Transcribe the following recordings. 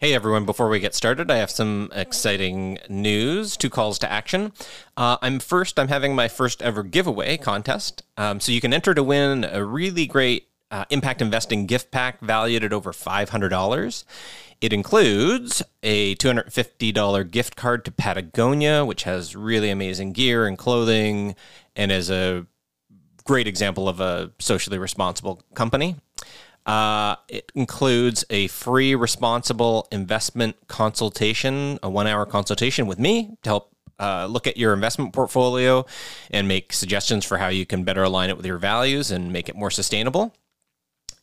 Hey everyone, before we get started, I have some exciting news, two calls to action. Uh, I'm first, I'm having my first ever giveaway contest. Um, so you can enter to win a really great uh, impact investing gift pack valued at over $500. It includes a $250 gift card to Patagonia, which has really amazing gear and clothing and is a great example of a socially responsible company. Uh, it includes a free responsible investment consultation, a one hour consultation with me to help uh, look at your investment portfolio and make suggestions for how you can better align it with your values and make it more sustainable.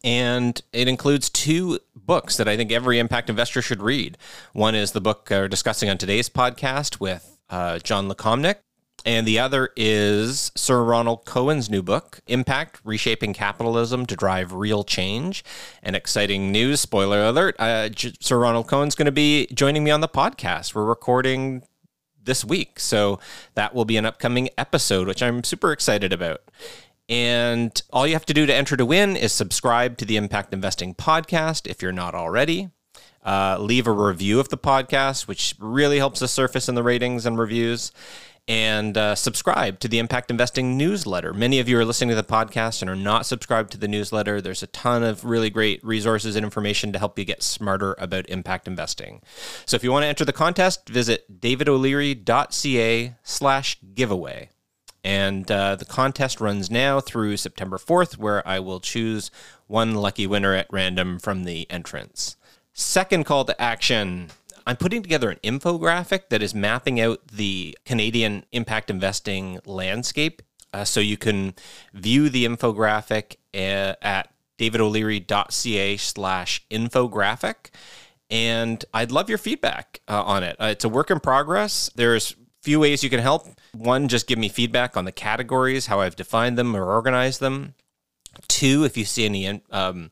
And it includes two books that I think every impact investor should read. One is the book we're discussing on today's podcast with uh, Jon Lukomnik and the other is Sir Ronald Cohen's new book, Impact Reshaping Capitalism to Drive Real Change. And exciting news, spoiler alert uh, Sir Ronald Cohen's going to be joining me on the podcast. We're recording this week. So that will be an upcoming episode, which I'm super excited about. And all you have to do to enter to win is subscribe to the Impact Investing podcast if you're not already. Uh, leave a review of the podcast, which really helps us surface in the ratings and reviews and uh, subscribe to the Impact Investing newsletter. Many of you are listening to the podcast and are not subscribed to the newsletter. There's a ton of really great resources and information to help you get smarter about impact investing. So if you want to enter the contest, visit davidoleary.ca slash giveaway. And uh, the contest runs now through September 4th, where I will choose one lucky winner at random from the entrance. Second call to action I'm putting together an infographic that is mapping out the Canadian impact investing landscape. Uh, so you can view the infographic uh, at davidoleary.ca slash infographic. And I'd love your feedback uh, on it. Uh, it's a work in progress. There's few ways you can help. One, just give me feedback on the categories, how I've defined them or organized them. Two, if you see any um,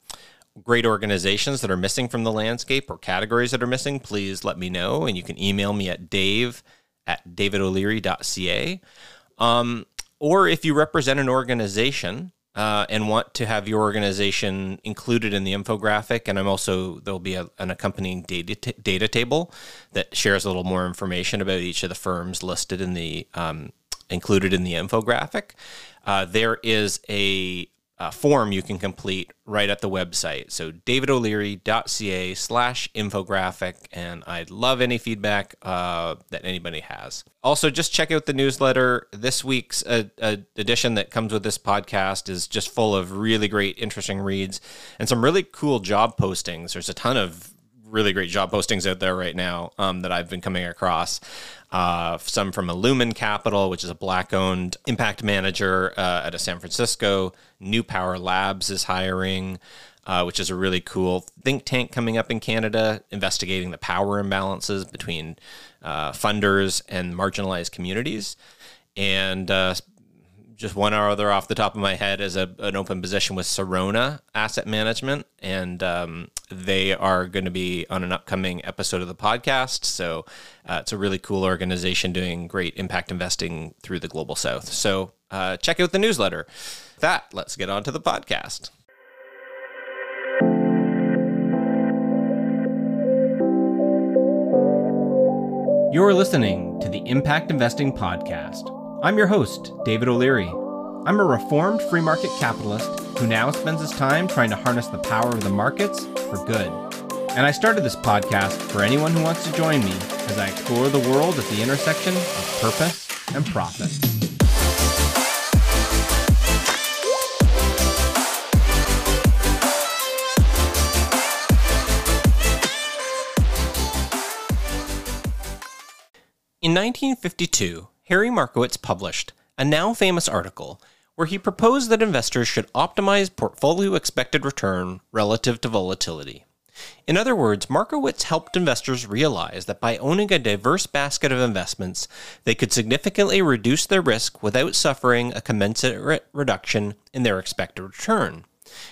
great organizations that are missing from the landscape or categories that are missing, please let me know. And you can email me at dave at davidoleary.ca. Um, or if you represent an organization uh, and want to have your organization included in the infographic, and I'm also, there'll be a, an accompanying data, t- data table that shares a little more information about each of the firms listed in the, um, included in the infographic. Uh, there is a uh, form you can complete right at the website. So davidoleary.ca slash infographic. And I'd love any feedback uh, that anybody has. Also, just check out the newsletter. This week's uh, uh, edition that comes with this podcast is just full of really great, interesting reads and some really cool job postings. There's a ton of really great job postings out there right now um, that I've been coming across. Uh, some from Illumen Capital, which is a black owned impact manager uh, of San Francisco. New Power Labs is hiring. Uh, which is a really cool think tank coming up in Canada, investigating the power imbalances between uh, funders and marginalized communities. And uh, just one or other off the top of my head is a, an open position with Sarona Asset Management, and um, they are going to be on an upcoming episode of the podcast. So uh, it's a really cool organization doing great impact investing through the global south. So uh, check out the newsletter. With that, let's get on to the podcast. You're listening to the Impact Investing Podcast. I'm your host, David O'Leary. I'm a reformed free market capitalist who now spends his time trying to harness the power of the markets for good. And I started this podcast for anyone who wants to join me as I explore the world at the intersection of purpose and profit. In 1952, Harry Markowitz published a now famous article where he proposed that investors should optimize portfolio expected return relative to volatility. In other words, Markowitz helped investors realize that by owning a diverse basket of investments, they could significantly reduce their risk without suffering a commensurate reduction in their expected return.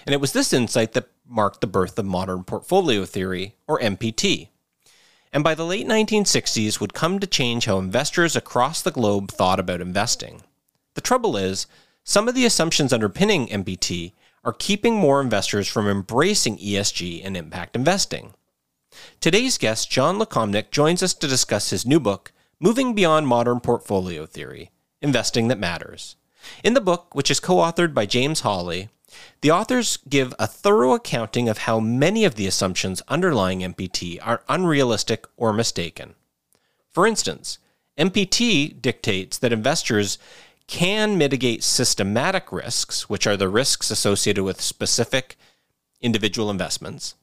And it was this insight that marked the birth of modern portfolio theory, or MPT and by the late 1960s would come to change how investors across the globe thought about investing. The trouble is, some of the assumptions underpinning MPT are keeping more investors from embracing ESG and impact investing. Today's guest, Jon Lukomnik, joins us to discuss his new book, Moving Beyond Modern Portfolio Theory Investing That Matters. In the book, which is co authored by James Hawley, the authors give a thorough accounting of how many of the assumptions underlying MPT are unrealistic or mistaken. For instance, MPT dictates that investors can mitigate systematic risks, which are the risks associated with specific individual investments,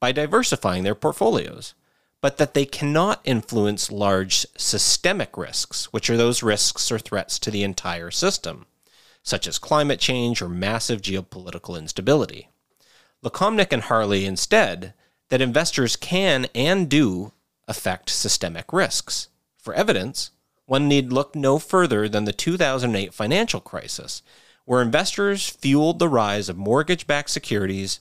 by diversifying their portfolios, but that they cannot influence large systemic risks, which are those risks or threats to the entire system, such as climate change or massive geopolitical instability. Lukomnik and Hawley instead that investors can and do affect systemic risks. For evidence, one need look no further than the 2008 financial crisis, where investors fueled the rise of mortgage backed securities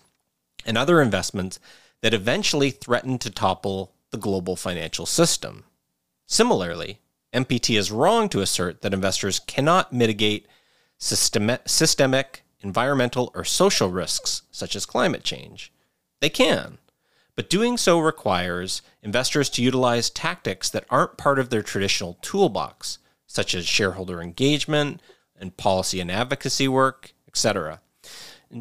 and other investments that eventually threatened to topple the global financial system. Similarly, MPT is wrong to assert that investors cannot mitigate systemic, environmental, or social risks such as climate change. They can, but doing so requires investors to utilize tactics that aren't part of their traditional toolbox, such as shareholder engagement and policy and advocacy work, etc.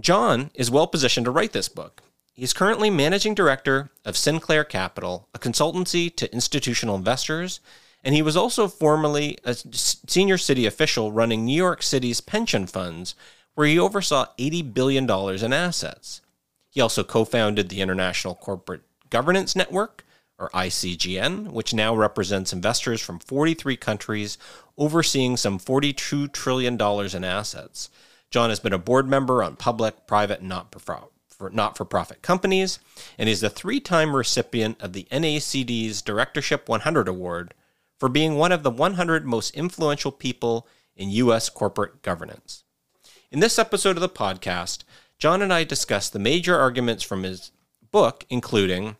Jon is well positioned to write this book. He's currently managing director of Sinclair Capital, a consultancy to institutional investors, and he was also formerly a senior city official running New York City's pension funds, where he oversaw $80 billion in assets. He also co founded the International Corporate Governance Network, or ICGN, which now represents investors from 43 countries, overseeing some $42 trillion in assets. Jon has been a board member on public, private, and not for not for profit companies, and is a three time recipient of the NACD's Directorship 100 Award for being one of the 100 most influential people in U.S. corporate governance. In this episode of the podcast, Jon and I discuss the major arguments from his book, including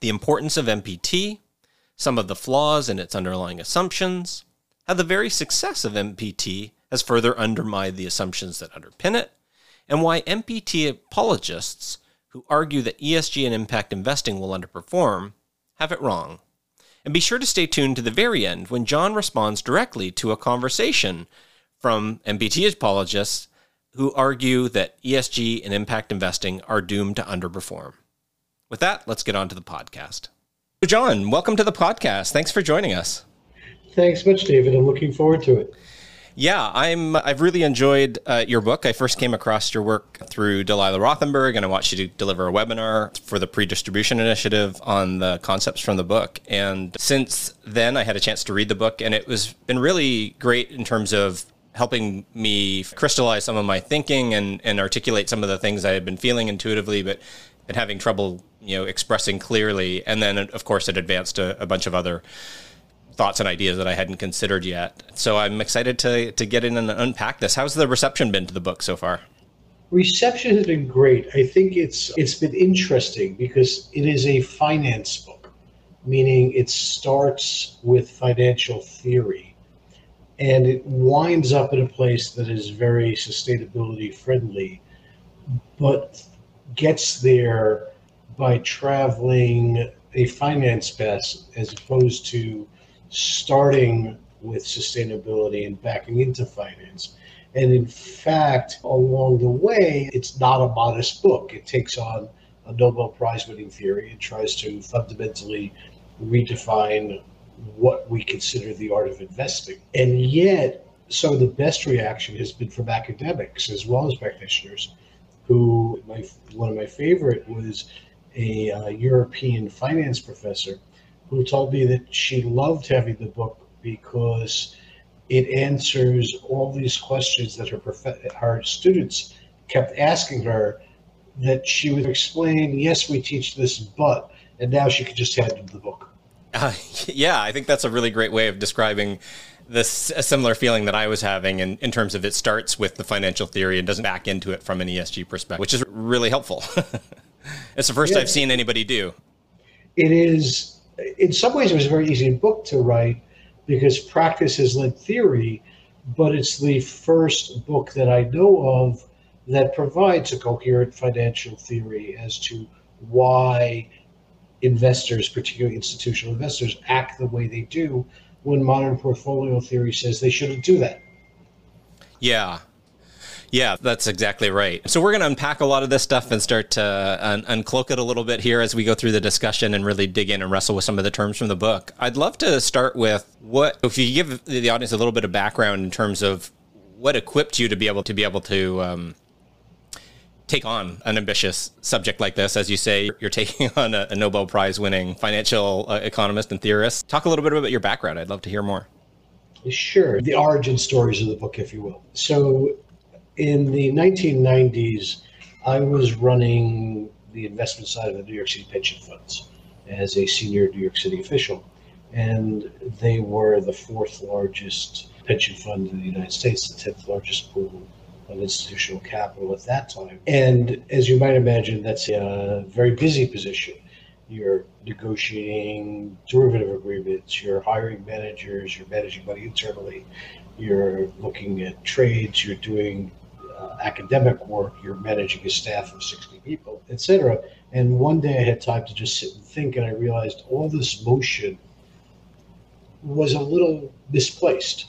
the importance of MPT, some of the flaws in its underlying assumptions, how the very success of MPT has further undermined the assumptions that underpin it, and why MPT apologists who argue that ESG and impact investing will underperform have it wrong. And be sure to stay tuned to the very end when Jon responds directly to a conversation from MPT apologists who argue that ESG and impact investing are doomed to underperform. With that, let's get on to the podcast. Jon, welcome to the podcast. Thanks for joining us. Thanks much, David. I'm looking forward to it. Yeah, I'm. I've really enjoyed uh, your book. I first came across your work through Delilah Rothenberg, and I watched you deliver a webinar for the pre-distribution initiative on the concepts from the book. And since then, I had a chance to read the book, and it was been really great in terms of helping me crystallize some of my thinking and, and articulate some of the things I had been feeling intuitively, but and having trouble, you know, expressing clearly. And then, of course, it advanced a, a bunch of other thoughts and ideas that I hadn't considered yet. So I'm excited to to get in and unpack this. How's the reception been to the book so far? Reception has been great. I think it's it's been interesting because it is a finance book, meaning it starts with financial theory and it winds up in a place that is very sustainability friendly, but gets there by traveling a finance path as opposed to starting with sustainability and backing into finance. And in fact, along the way, it's not a modest book. It takes on a Nobel Prize winning theory and tries to fundamentally redefine what we consider the art of investing. And yet, some of the best reaction has been from academics as well as practitioners who my one of my favorite was a uh, European finance professor who told me that she loved having the book because it answers all these questions that her prof- her students kept asking her that she would explain yes we teach this but and now she could just hand them the book uh, yeah, I think that's a really great way of describing this a similar feeling that I was having in, in terms of it starts with the financial theory and doesn't back into it from an ESG perspective, which is really helpful. it's the first yeah. I've seen anybody do. It is, in some ways, it was a very easy book to write because practice has led theory, but it's the first book that I know of that provides a coherent financial theory as to why investors, particularly institutional investors, act the way they do when modern portfolio theory says they shouldn't do that. Yeah. Yeah, that's exactly right. So we're going to unpack a lot of this stuff and start to un- uncloak it a little bit here as we go through the discussion and really dig in and wrestle with some of the terms from the book. I'd love to start with what if you give the audience a little bit of background in terms of what equipped you to be able to be able to um, take on an ambitious subject like this. As you say, you're taking on a, a Nobel Prize winning financial uh, economist and theorist. Talk a little bit about your background. I'd love to hear more. Sure. The origin stories of the book, if you will. So, in the 1990s, I was running the investment side of the New York City pension funds as a senior New York City official. And they were the fourth largest pension fund in the United States, the 10th largest pool of institutional capital at that time. And as you might imagine, that's a very busy position. You're negotiating derivative agreements, you're hiring managers, you're managing money internally, you're looking at trades, you're doing academic work, you're managing a staff of 60 people, etc. And one day I had time to just sit and think, and I realized all this motion was a little misplaced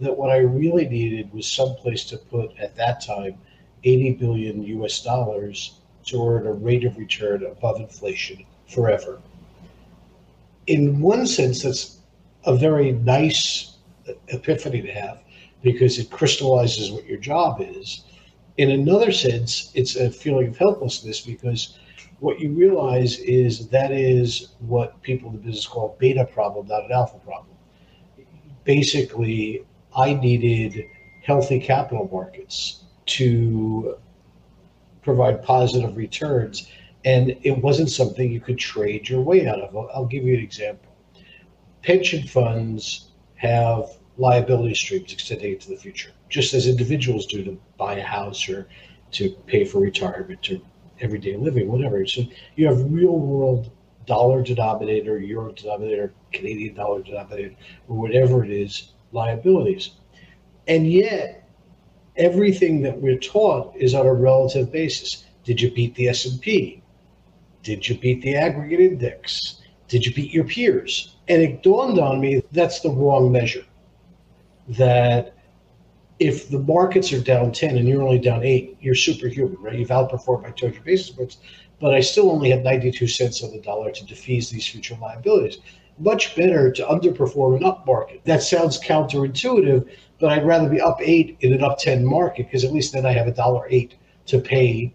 that what I really needed was some place to put at that time 80 billion US dollars to earn a rate of return above inflation forever. In one sense, that's a very nice epiphany to have because it crystallizes what your job is. In another sense, it's a feeling of helplessness because what you realize is that is what people in the business call beta problem, not an alpha problem. Basically, I needed healthy capital markets to provide positive returns. And it wasn't something you could trade your way out of. I'll, I'll give you an example. Pension funds have liability streams extending into the future, just as individuals do to buy a house or to pay for retirement or everyday living, whatever. So you have real world dollar denominator, euro denominator, Canadian dollar denominator, or whatever it is liabilities. And yet, everything that we're taught is on a relative basis. Did you beat the S&P? Did you beat the aggregate index? Did you beat your peers? And it dawned on me that's the wrong measure. That if the markets are down 10 and you're only down 8, you're superhuman, right? You've outperformed by 200 basis points, but I still only had 92 cents on the dollar to defease these future liabilities much better to underperform an up market. That sounds counterintuitive, but I'd rather be up eight in an up 10 market because at least then I have a dollar eight to pay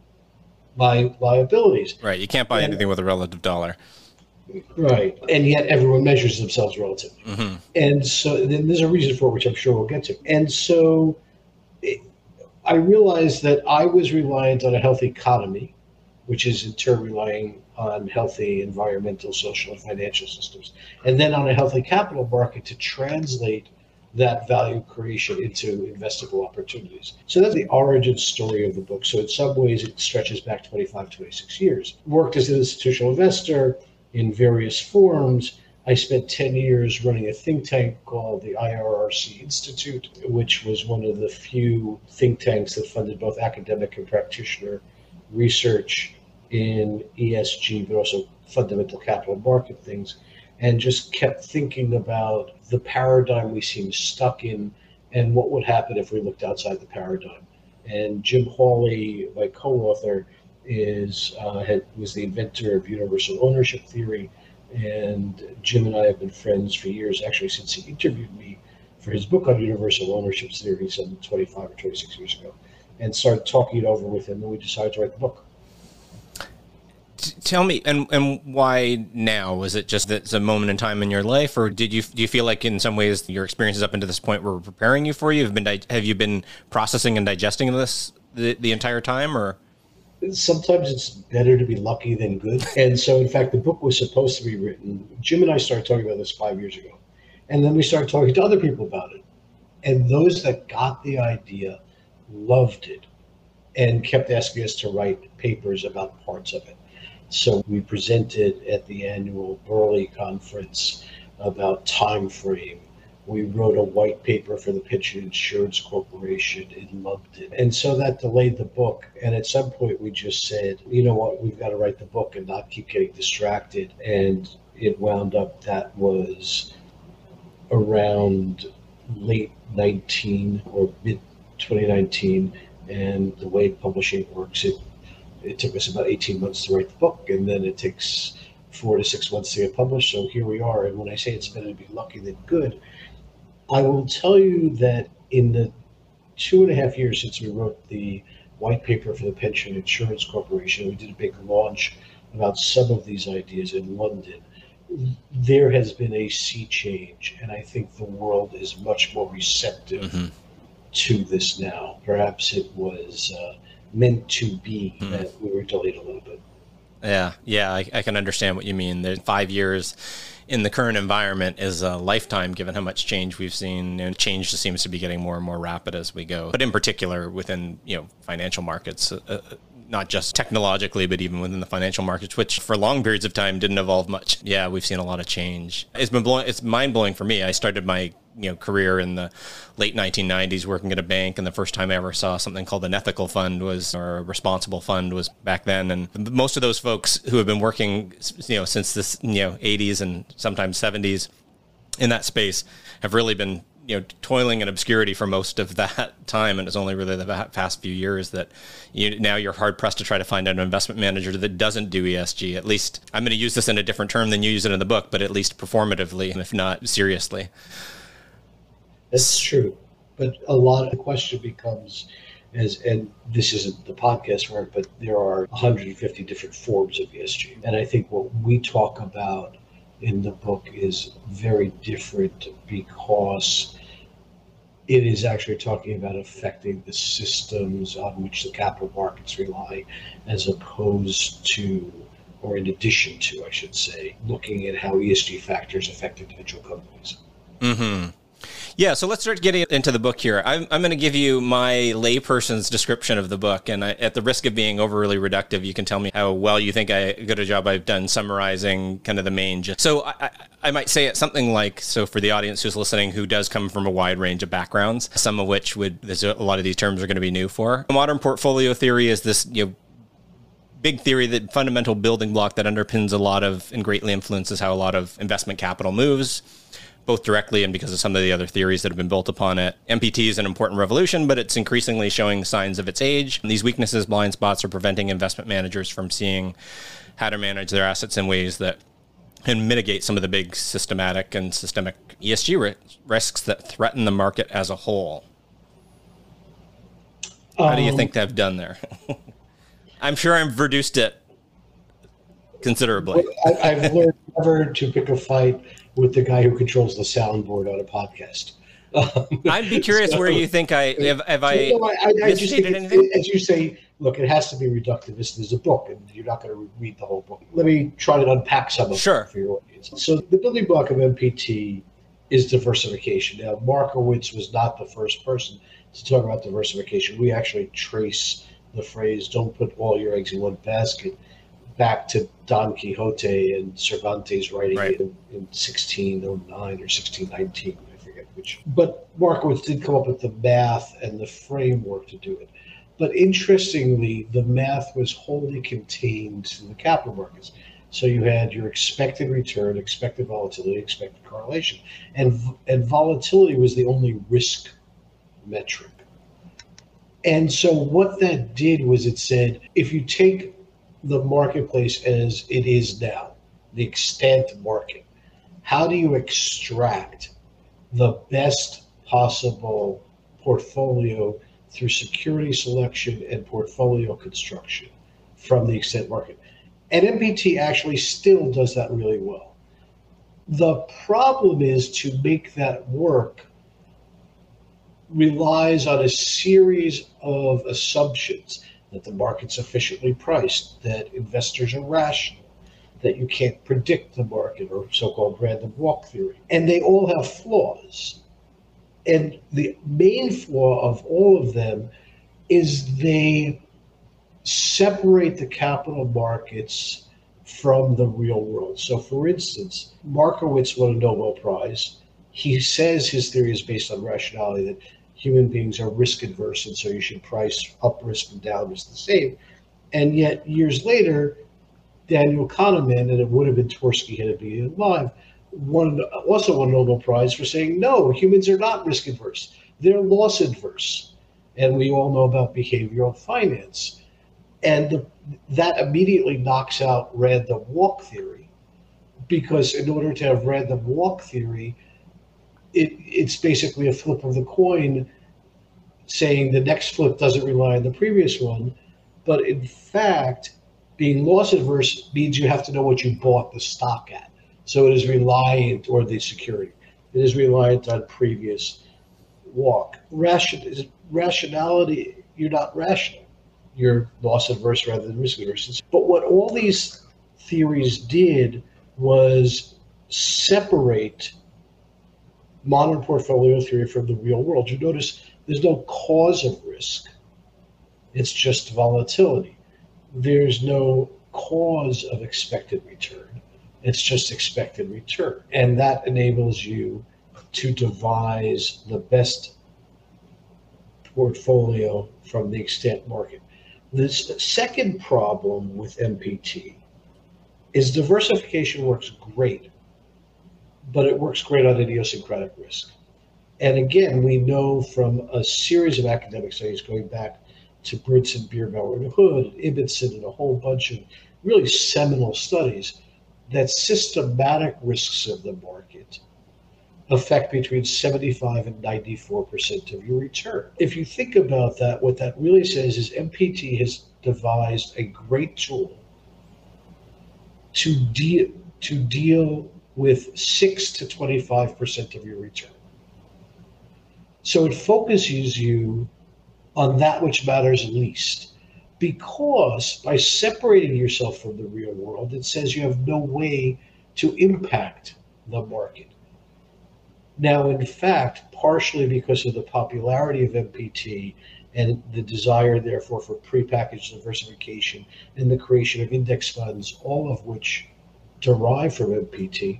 my liabilities. Right. You can't buy and, anything with a relative dollar. Right. And yet everyone measures themselves relatively. Mm-hmm. And so then there's a reason for which I'm sure we'll get to. And so it, I realized that I was reliant on a healthy economy, which is in turn relying on healthy environmental, social, and financial systems, and then on a healthy capital market to translate that value creation into investable opportunities. So that's the origin story of the book. So in some ways, it stretches back 25, 26 years. Worked as an institutional investor in various forms. I spent 10 years running a think tank called the IRRC Institute, which was one of the few think tanks that funded both academic and practitioner research in ESG, but also fundamental capital market things, and just kept thinking about the paradigm we seem stuck in and what would happen if we looked outside the paradigm. And Jim Hawley, my co-author, is uh, had, was the inventor of universal ownership theory, and Jim and I have been friends for years, actually since he interviewed me for his book on universal ownership theory some 25 or 26 years ago, and started talking it over with him, and we decided to write the book tell me, and and why now? Was it just that it's a moment in time in your life, or did you do you feel like in some ways your experiences up until this point were preparing you for you? Have been have you been processing and digesting this the, the entire time, or? Sometimes it's better to be lucky than good. And so, in fact, the book was supposed to be written. Jim and I started talking about this five years ago. And then we started talking to other people about it. And those that got the idea loved it and kept asking us to write papers about parts of it. So we presented at the annual Berle conference about time frame, We wrote a white paper for the Pension Insurance Corporation in London. And so that delayed the book. And at some point, we just said, you know what, we've got to write the book and not keep getting distracted. And it wound up that was around late 19 or mid 2019. And the way publishing works, it, it took us about 18 months to write the book. And then it takes four to six months to get published. So here we are. And when I say it's better to be lucky than good, I will tell you that in the two and a half years since we wrote the white paper for the Pension Insurance Corporation, we did a big launch about some of these ideas in London. There has been a sea change, and I think the world is much more receptive mm-hmm. to this now. Perhaps it was uh, meant to be mm-hmm. that we were delayed a little bit. Yeah, yeah, I, I can understand what you mean. There's five years in the current environment is a lifetime given how much change we've seen and change seems to be getting more and more rapid as we go but in particular within you know financial markets uh, uh not just technologically, but even within the financial markets, which for long periods of time didn't evolve much. Yeah, we've seen a lot of change. It's been blowing, it's mind blowing for me. I started my you know career in the late 1990s working at a bank and the first time i ever saw something called an ethical fund was or a responsible fund was back then. And most of those folks who have been working you know since this you know 80s and sometimes 70s in that space have really been you know toiling in obscurity for most of that time. And it's only really the past few years that you now you're hard pressed to try to find an investment manager that doesn't do ESG at least I'm going to use this in a different term than you use it in the book but at least performatively if not seriously that's true but a lot of the question becomes as and this isn't the podcast it but there are 150 different forms of ESG and I think what we talk about in the book is very different because it is actually talking about affecting the systems on which the capital markets rely, as opposed to, or in addition to, I should say, looking at how ESG factors affect individual companies. Mm-hmm. Yeah, so let's start getting into the book here. I'm, I'm going to give you my layperson's description of the book, and I, at the risk of being overly reductive, you can tell me how well you think I good a job I've done summarizing kind of the main. Gist. So I, I might say it something like so for the audience who's listening who does come from a wide range of backgrounds, some of which would there's a lot of these terms are going to be new for. Modern portfolio theory is this you know big theory that fundamental building block that underpins a lot of and greatly influences how a lot of investment capital moves both directly and because of some of the other theories that have been built upon it. MPT is an important revolution, but it's increasingly showing signs of its age. And these weaknesses, blind spots, are preventing investment managers from seeing how to manage their assets in ways that can mitigate some of the big systematic and systemic ESG ri- risks that threaten the market as a whole. How um, do you um, think they've done there? I'm sure I've reduced it considerably. I, have learned never to pick a fight with the guy who controls the soundboard on a podcast. Um, I'd be curious so, where you think I have, have I, no, I, I, I just think it, as you say. Look, it has to be reductivist. There's a book, and you're not going to read the whole book. Let me try to unpack some of sure. it for your audience. So, the building block of MPT is diversification. Now, Markowitz was not the first person to talk about diversification. We actually trace the phrase "Don't put all your eggs in one basket." Back to Don Quixote and Cervantes writing right. in, in 1609 or 1619, I forget which. But Markowitz did come up with the math and the framework to do it. But interestingly, the math was wholly contained to the capital markets. So you had your expected return, expected volatility, expected correlation, and and volatility was the only risk metric. And so what that did was it said if you take the marketplace as it is now, the extent market, how do you extract the best possible portfolio through security selection and portfolio construction from the extent market? And MPT actually still does that really well. The problem is to make that work relies on a series of assumptions that the market's efficiently priced, that investors are rational, that you can't predict the market or so-called random walk theory. And they all have flaws. And the main flaw of all of them is they separate the capital markets from the real world. So, for instance, Markowitz won a Nobel Prize he says his theory is based on rationality that human beings are risk adverse, and so you should price up risk and down risk the same. And yet, years later, Daniel Kahneman, and it would have been Tversky had it been alive, won also won a Nobel Prize for saying no, humans are not risk adverse; they're loss adverse. And we all know about behavioral finance, and that immediately knocks out random walk theory, because in order to have random walk theory, it, it's basically a flip of the coin saying the next flip doesn't rely on the previous one. But in fact, being loss adverse means you have to know what you bought the stock at. So it is reliant, or the security, it is reliant on previous walk. Ration, rationality, you're not rational. You're loss adverse rather than risk adverse. But what all these theories did was separate modern portfolio theory from the real world. You notice there's no cause of risk, it's just volatility. There's no cause of expected return, it's just expected return. And that enables you to devise the best portfolio from the extent market. The second problem with MPT is diversification works great but it works great on idiosyncratic risk. And again, we know from a series of academic studies going back to Beebower, and Hood, Ibbotson, and a whole bunch of really seminal studies that systematic risks of the market affect between 75 and 94% of your return. If you think about that, what that really says is MPT has devised a great tool to deal to deal with 6 to 25% of your return. So it focuses you on that which matters least. Because by separating yourself from the real world, it says you have no way to impact the market. Now, in fact, partially because of the popularity of MPT and the desire, therefore, for prepackaged diversification and the creation of index funds, all of which derive from MPT,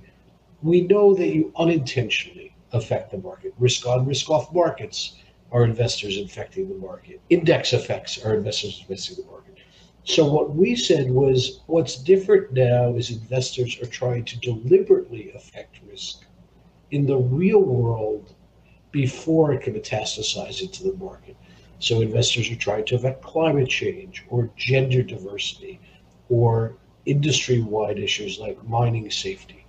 we know that you unintentionally affect the market. Risk on, risk off markets are investors infecting the market. Index effects are investors infecting the market. So what we said was what's different now is investors are trying to deliberately affect risk in the real world before it can metastasize into the market. So investors are trying to affect climate change or gender diversity or industry-wide issues like mining safety.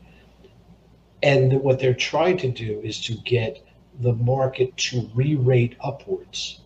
And what they're trying to do is to get the market to re-rate upwards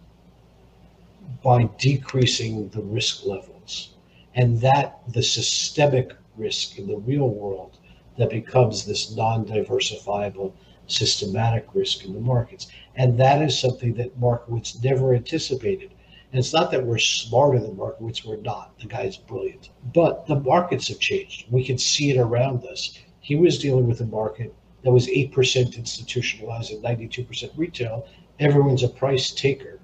by decreasing the risk levels. And that the systemic risk in the real world that becomes this non-diversifiable systematic risk in the markets. And that is something that Markowitz never anticipated. And it's not that we're smarter than Markowitz, we're not. The guy's brilliant. But the markets have changed. We can see it around us. He was dealing with a market that was 8% institutionalized and 92% retail. Everyone's a price taker.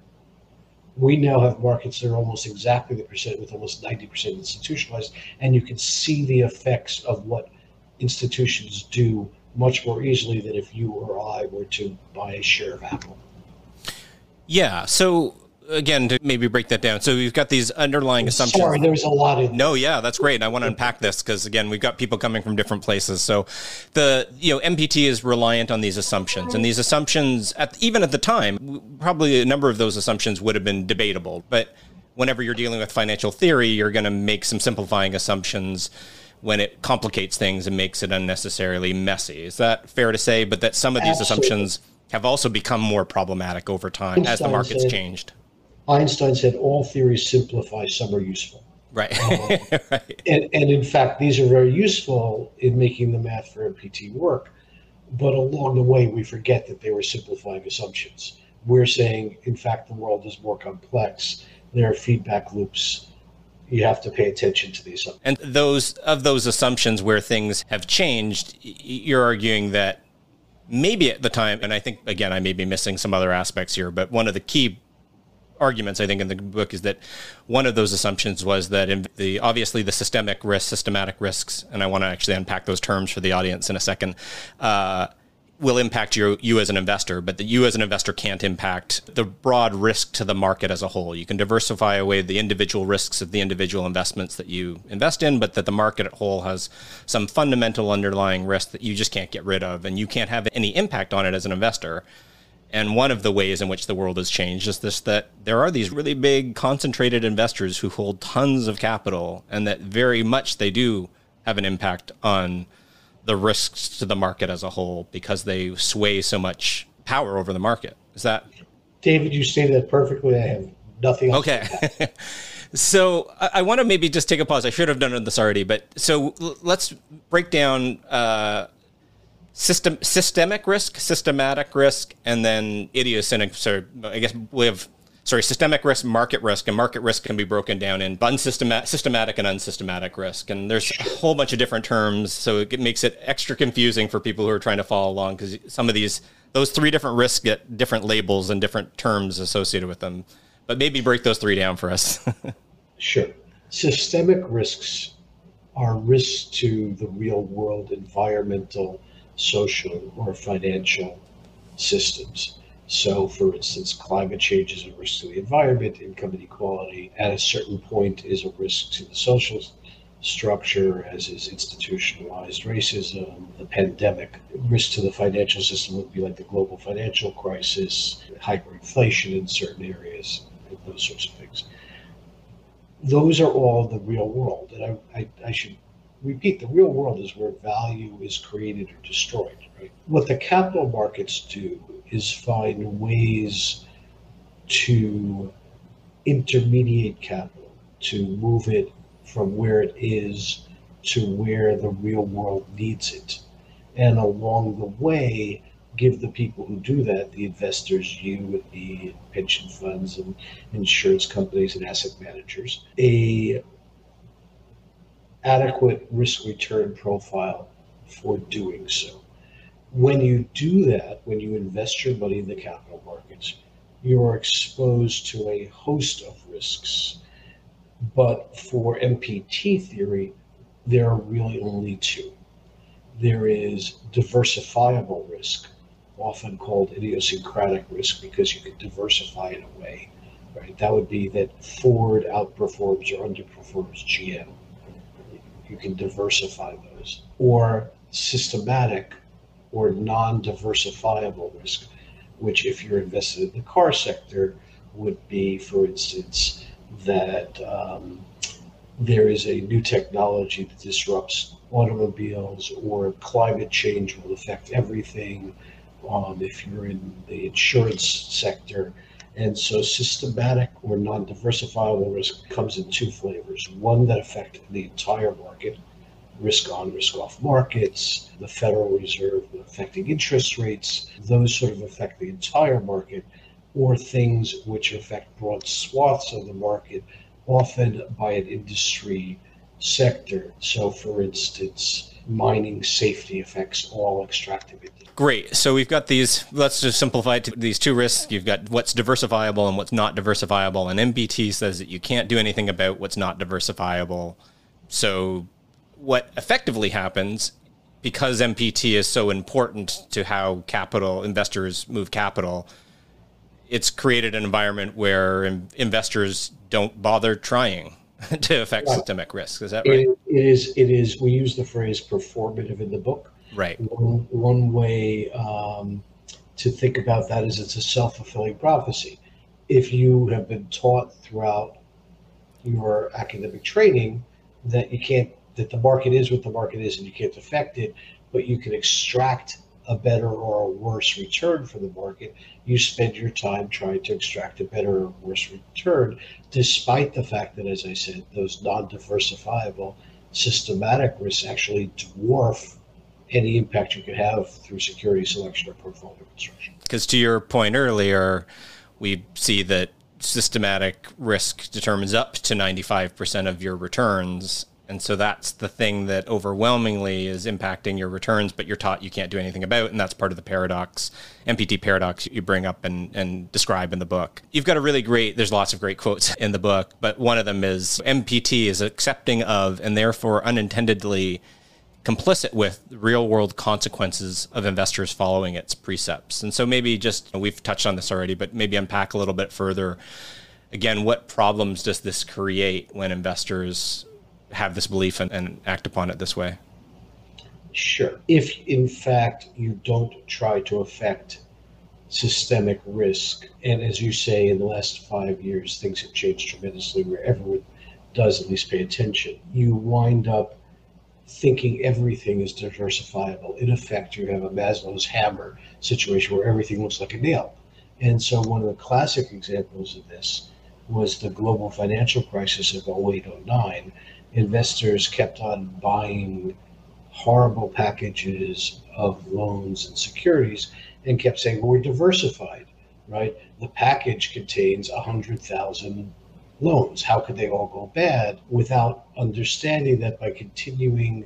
We now have markets that are almost exactly the percent with almost 90% institutionalized. And you can see the effects of what institutions do much more easily than if you or I were to buy a share of Apple. Yeah. So again to maybe break that down. So we've got these underlying assumptions. Sorry, there's a lot of no, yeah, that's great. I want to unpack this because again, we've got people coming from different places. So the you know MPT is reliant on these assumptions, and these assumptions at even at the time, probably a number of those assumptions would have been debatable. But whenever you're dealing with financial theory, you're going to make some simplifying assumptions when it complicates things and makes it unnecessarily messy. Is that fair to say? But that some of these Absolutely. assumptions have also become more problematic over time as the market's changed. Einstein said all theories simplify, some are useful. Right. Um, right. And, and in fact, these are very useful in making the math for MPT work. But along the way, we forget that they were simplifying assumptions. We're saying, in fact, the world is more complex. There are feedback loops. You have to pay attention to these. And those of those assumptions where things have changed, you're arguing that maybe at the time, and I think again I may be missing some other aspects here, but one of the key arguments I think in the book is that one of those assumptions was that the obviously the systemic systematic risks, and I want to actually unpack those terms for the audience in a second. Uh, will impact you, you as an investor, but that you as an investor can't impact the broad risk to the market as a whole. You can diversify away the individual risks of the individual investments that you invest in, but that the market at whole has some fundamental underlying risk that you just can't get rid of, and you can't have any impact on it as an investor. And one of the ways in which the world has changed is this that there are these really big concentrated investors who hold tons of capital and that very much they do have an impact on the risks to the market as a whole because they sway so much power over the market. Is that David, you stated that perfectly. I have nothing else. Okay. so I, I want to maybe just take a pause. I should have done this already, but so l- let's break down uh, system systemic risk, systematic risk, and then idiosyncratic. So I guess we have sorry, systemic risk, market risk, and market risk can be broken down in unsystematic, systematic and unsystematic risk. And there's a whole bunch of different terms, so it makes it extra confusing for people who are trying to follow along because some of these, those three different risks get different labels and different terms associated with them. But maybe break those three down for us. sure. Systemic risks are risks to the real world environmental, social, or financial systems. So, for instance, climate change is a risk to the environment, income inequality at a certain point is a risk to the social structure, as is institutionalized racism, the pandemic. Risk to the financial system would be like the global financial crisis, hyperinflation in certain areas, those sorts of things. Those are all the real world. And I, I, I should repeat the real world is where value is created or destroyed. Right? What the capital markets do is find ways to intermediate capital, to move it from where it is to where the real world needs it. And along the way, give the people who do that, the investors, you and me, pension funds and insurance companies and asset managers, a adequate risk return profile for doing so when you do that, when you invest your money in the capital markets, you are exposed to a host of risks. But for MPT theory, there are really only two. There is diversifiable risk, often called idiosyncratic risk, because you can diversify it away. Right? That would be that Ford outperforms or underperforms GM. You can diversify those. Or systematic or non-diversifiable risk, which if you're invested in the car sector would be, for instance, that um, there is a new technology that disrupts automobiles or climate change will affect everything. Um, if you're in the insurance sector, and so systematic or non-diversifiable risk comes in two flavors. One that affects the entire market, risk on, risk off markets, the Federal Reserve affecting interest rates, those sort of affect the entire market, or things which affect broad swaths of the market, often by an industry sector. So, for instance, mining safety affects all extractive Great. So we've got these, let's just simplify it to these two risks. You've got what's diversifiable and what's not diversifiable. And MPT says that you can't do anything about what's not diversifiable. So what effectively happens because MPT is so important to how capital investors move capital, it's created an environment where investors don't bother trying to affect right. systemic risk. Is that right? It, it is. It is. We use the phrase performative in the book. Right. One, one way um, to think about that is it's a self fulfilling prophecy. If you have been taught throughout your academic training that you can't that the market is what the market is and you can't affect it, but you can extract a better or a worse return for the market. You spend your time trying to extract a better or worse return, despite the fact that, as I said, those non diversifiable systematic risks actually dwarf any impact you could have through security selection or portfolio construction. Because to your point earlier, we see that systematic risk determines up to 95% of your returns and so that's the thing that overwhelmingly is impacting your returns, but you're taught you can't do anything about. And that's part of the paradox, MPT paradox you bring up and, and describe in the book. You've got a really great, there's lots of great quotes in the book, but one of them is MPT is accepting of and therefore unintendedly complicit with real world consequences of investors following its precepts. And so maybe just we've touched on this already, but maybe unpack a little bit further. Again, what problems does this create when investors have this belief and, and act upon it this way? Sure. If in fact you don't try to affect systemic risk, and as you say, in the last five years, things have changed tremendously where everyone does at least pay attention, you wind up thinking everything is diversifiable. In effect, you have a Maslow's hammer situation where everything looks like a nail. And so, one of the classic examples of this was the global financial crisis of 08 09. Investors kept on buying horrible packages of loans and securities and kept saying, well, we're diversified, right? The package contains 100,000 loans. How could they all go bad without understanding that by continuing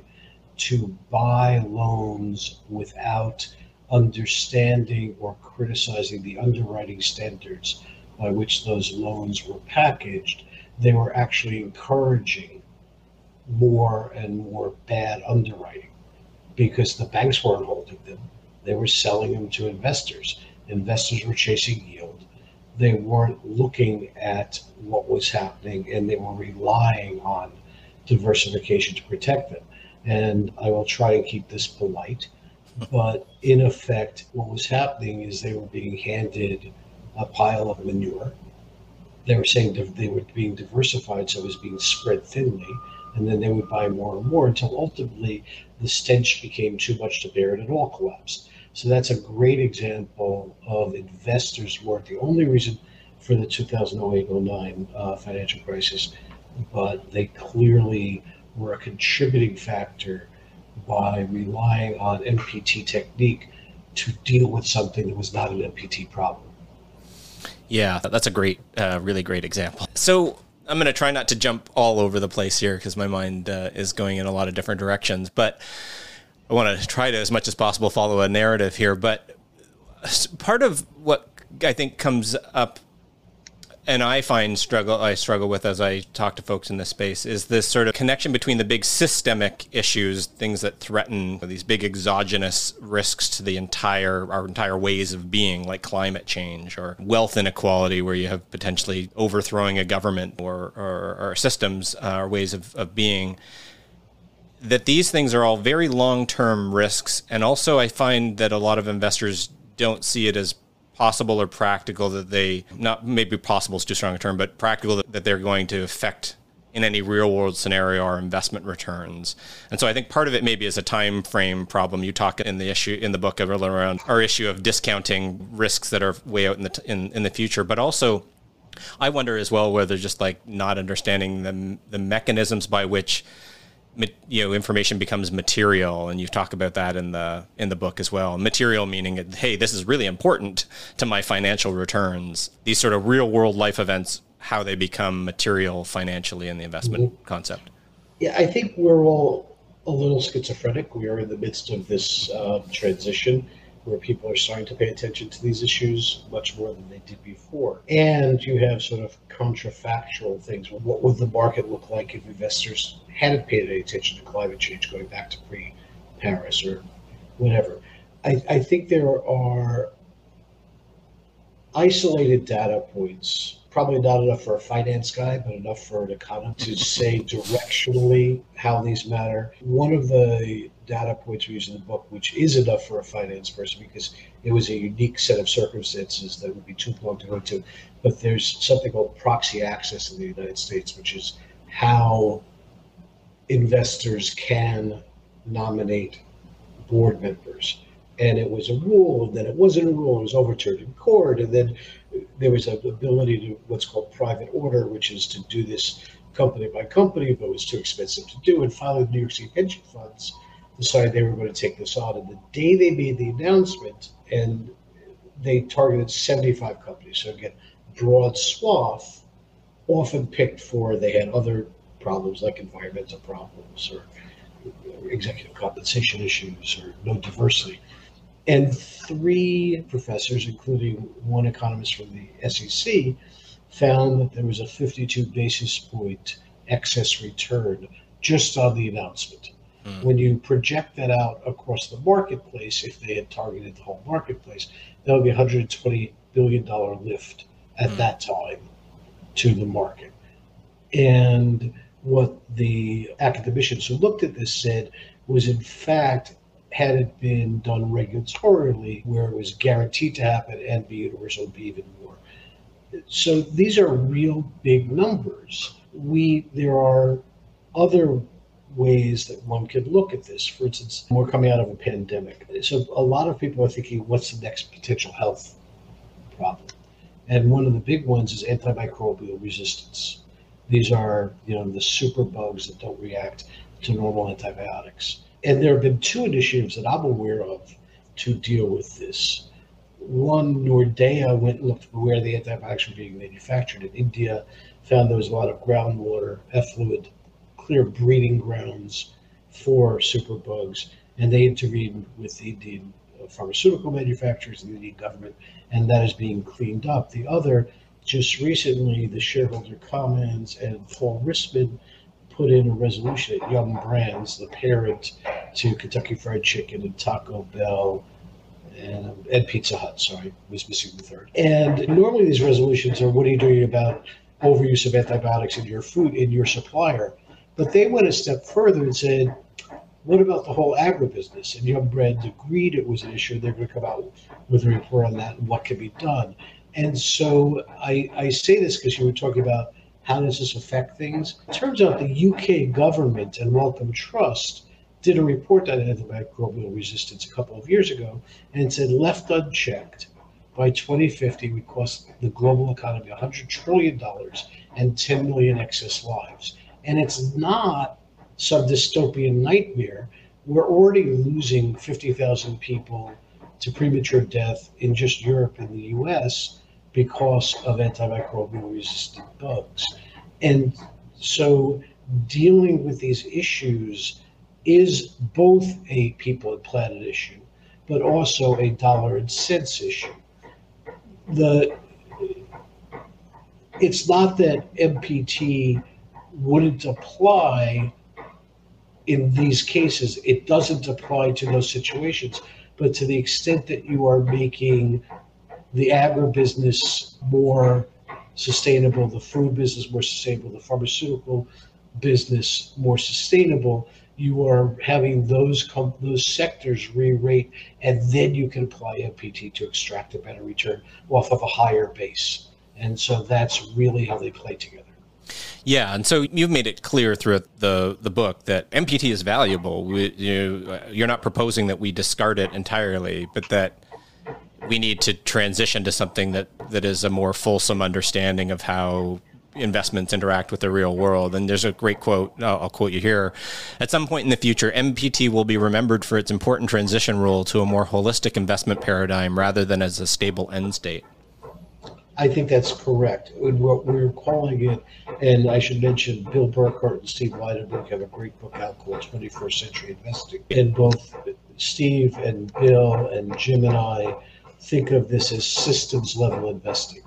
to buy loans without understanding or criticizing the underwriting standards by which those loans were packaged, they were actually encouraging more and more bad underwriting because the banks weren't holding them. They were selling them to investors. Investors were chasing yield they weren't looking at what was happening and they were relying on diversification to protect them. And I will try and keep this polite, but in effect, what was happening is they were being handed a pile of manure. They were saying they were being diversified, so it was being spread thinly, and then they would buy more and more until ultimately the stench became too much to bear and it all collapsed. So that's a great example of investors weren't the only reason for the 2008-09 uh, financial crisis, but they clearly were a contributing factor by relying on MPT technique to deal with something that was not an MPT problem. Yeah, that's a great, uh, really great example. So I'm going to try not to jump all over the place here because my mind uh, is going in a lot of different directions, but I want to try to, as much as possible, follow a narrative here. But part of what I think comes up, and I find struggle, I struggle with as I talk to folks in this space, is this sort of connection between the big systemic issues, things that threaten these big exogenous risks to the entire our entire ways of being, like climate change or wealth inequality, where you have potentially overthrowing a government or or, or systems uh, or ways of, of being that these things are all very long term risks. And also, I find that a lot of investors don't see it as possible or practical that they, not maybe possible is too strong a term, but practical that, that they're going to affect in any real world scenario our investment returns. And so I think part of it maybe is a time frame problem. You talk in the issue in the book around our issue of discounting risks that are way out in the in, in the future, but also I wonder as well whether just like not understanding the the mechanisms by which you know information becomes material and you talk about that in the in the book as well. Material meaning hey this is really important to my financial returns. These sort of real world life events how they become material financially in the investment mm-hmm. concept. Yeah i think we're all a little schizophrenic. We are in the midst of this uh, transition where people are starting to pay attention to these issues much more than they did before. And you have sort of contrafactual things. What would the market look like if investors hadn't paid any attention to climate change going back to pre Paris or whatever? I, I think there are isolated data points probably not enough for a finance guy, but enough for an economist to say directionally how these matter. One of the data points we use in the book, which is enough for a finance person because it was a unique set of circumstances that would be too long to go into. But there's something called proxy access in the United States, which is how investors can nominate board members. And it was a rule, and then it wasn't a rule, it was overturned in court, and then there was an ability to what's called private order, which is to do this company by company, but it was too expensive to do. And finally, the New York City pension funds decided they were going to take this on. And the day they made the announcement, and they targeted 75 companies, so again, broad swath, often picked for they had other problems like environmental problems or executive compensation issues or no diversity. And three professors, including one economist from the SEC, found that there was a 52 basis point excess return just on the announcement. Mm. When you project that out across the marketplace, if they had targeted the whole marketplace, that would be 120 billion dollar lift at mm. that time to the market. And what the academicians who looked at this said was, in fact, had it been done regulatorily, where it was guaranteed to happen and be universal, would be even more. So these are real big numbers. We there are other ways that one could look at this. For instance, we're coming out of a pandemic. So a lot of people are thinking, what's the next potential health problem? And one of the big ones is antimicrobial resistance. These are, you know, the super bugs that don't react to normal antibiotics. And there have been two initiatives that I'm aware of to deal with this. One, Nordea went and looked where the antibiotics were being manufactured in India, found there was a lot of groundwater effluent clear breeding grounds for superbugs, and they intervened with the Indian uh, pharmaceutical manufacturers and the government, and that is being cleaned up. The other, just recently, the Shareholder Commons and Paul Rissman put in a resolution at Yum Brands, the parent to Kentucky Fried Chicken and Taco Bell and, and Pizza Hut. Sorry, was missing the third. And normally these resolutions are what are you doing about overuse of antibiotics in your food in your supplier? But they went a step further and said, what about the whole agribusiness? And Yum Brands agreed it was an issue. They're going to come out with a report on that and what can be done. And so I, I say this because you were talking about how does this affect things. It turns out the UK government and Wellcome Trust did a report on antimicrobial resistance a couple of years ago and said left unchecked, by 2050 would cost the global economy $100 trillion and 10 million excess lives and it's not some dystopian nightmare. We're already losing 50,000 people to premature death in just Europe and the US because of antimicrobial resistant bugs. And so dealing with these issues is both a people and planet issue, but also a dollar and cents issue. The it's not that MPT wouldn't apply in these cases. It doesn't apply to those situations. But to the extent that you are making the agribusiness more sustainable, the food business more sustainable, the pharmaceutical business more sustainable, you are having those com- those sectors re-rate, and then you can apply MPT to extract a better return off of a higher base. And so that's really how they play together. Yeah, and so you've made it clear throughout the the book that MPT is valuable. We, you, uh, you're not proposing that we discard it entirely, but that we need to transition to something that that is a more fulsome understanding of how investments interact with the real world. And there's a great quote, I'll, I'll, quote you here. At some point in the future, MPT will be remembered for its important transition role to a more holistic investment paradigm rather than as a stable end state. I think that's correct. What we're calling it, and I should mention Bill Burckart and Steve Lydenberg have a great book out called 21st Century Investing. And both Steve and Bill and Jim and I think of this as systems level investing.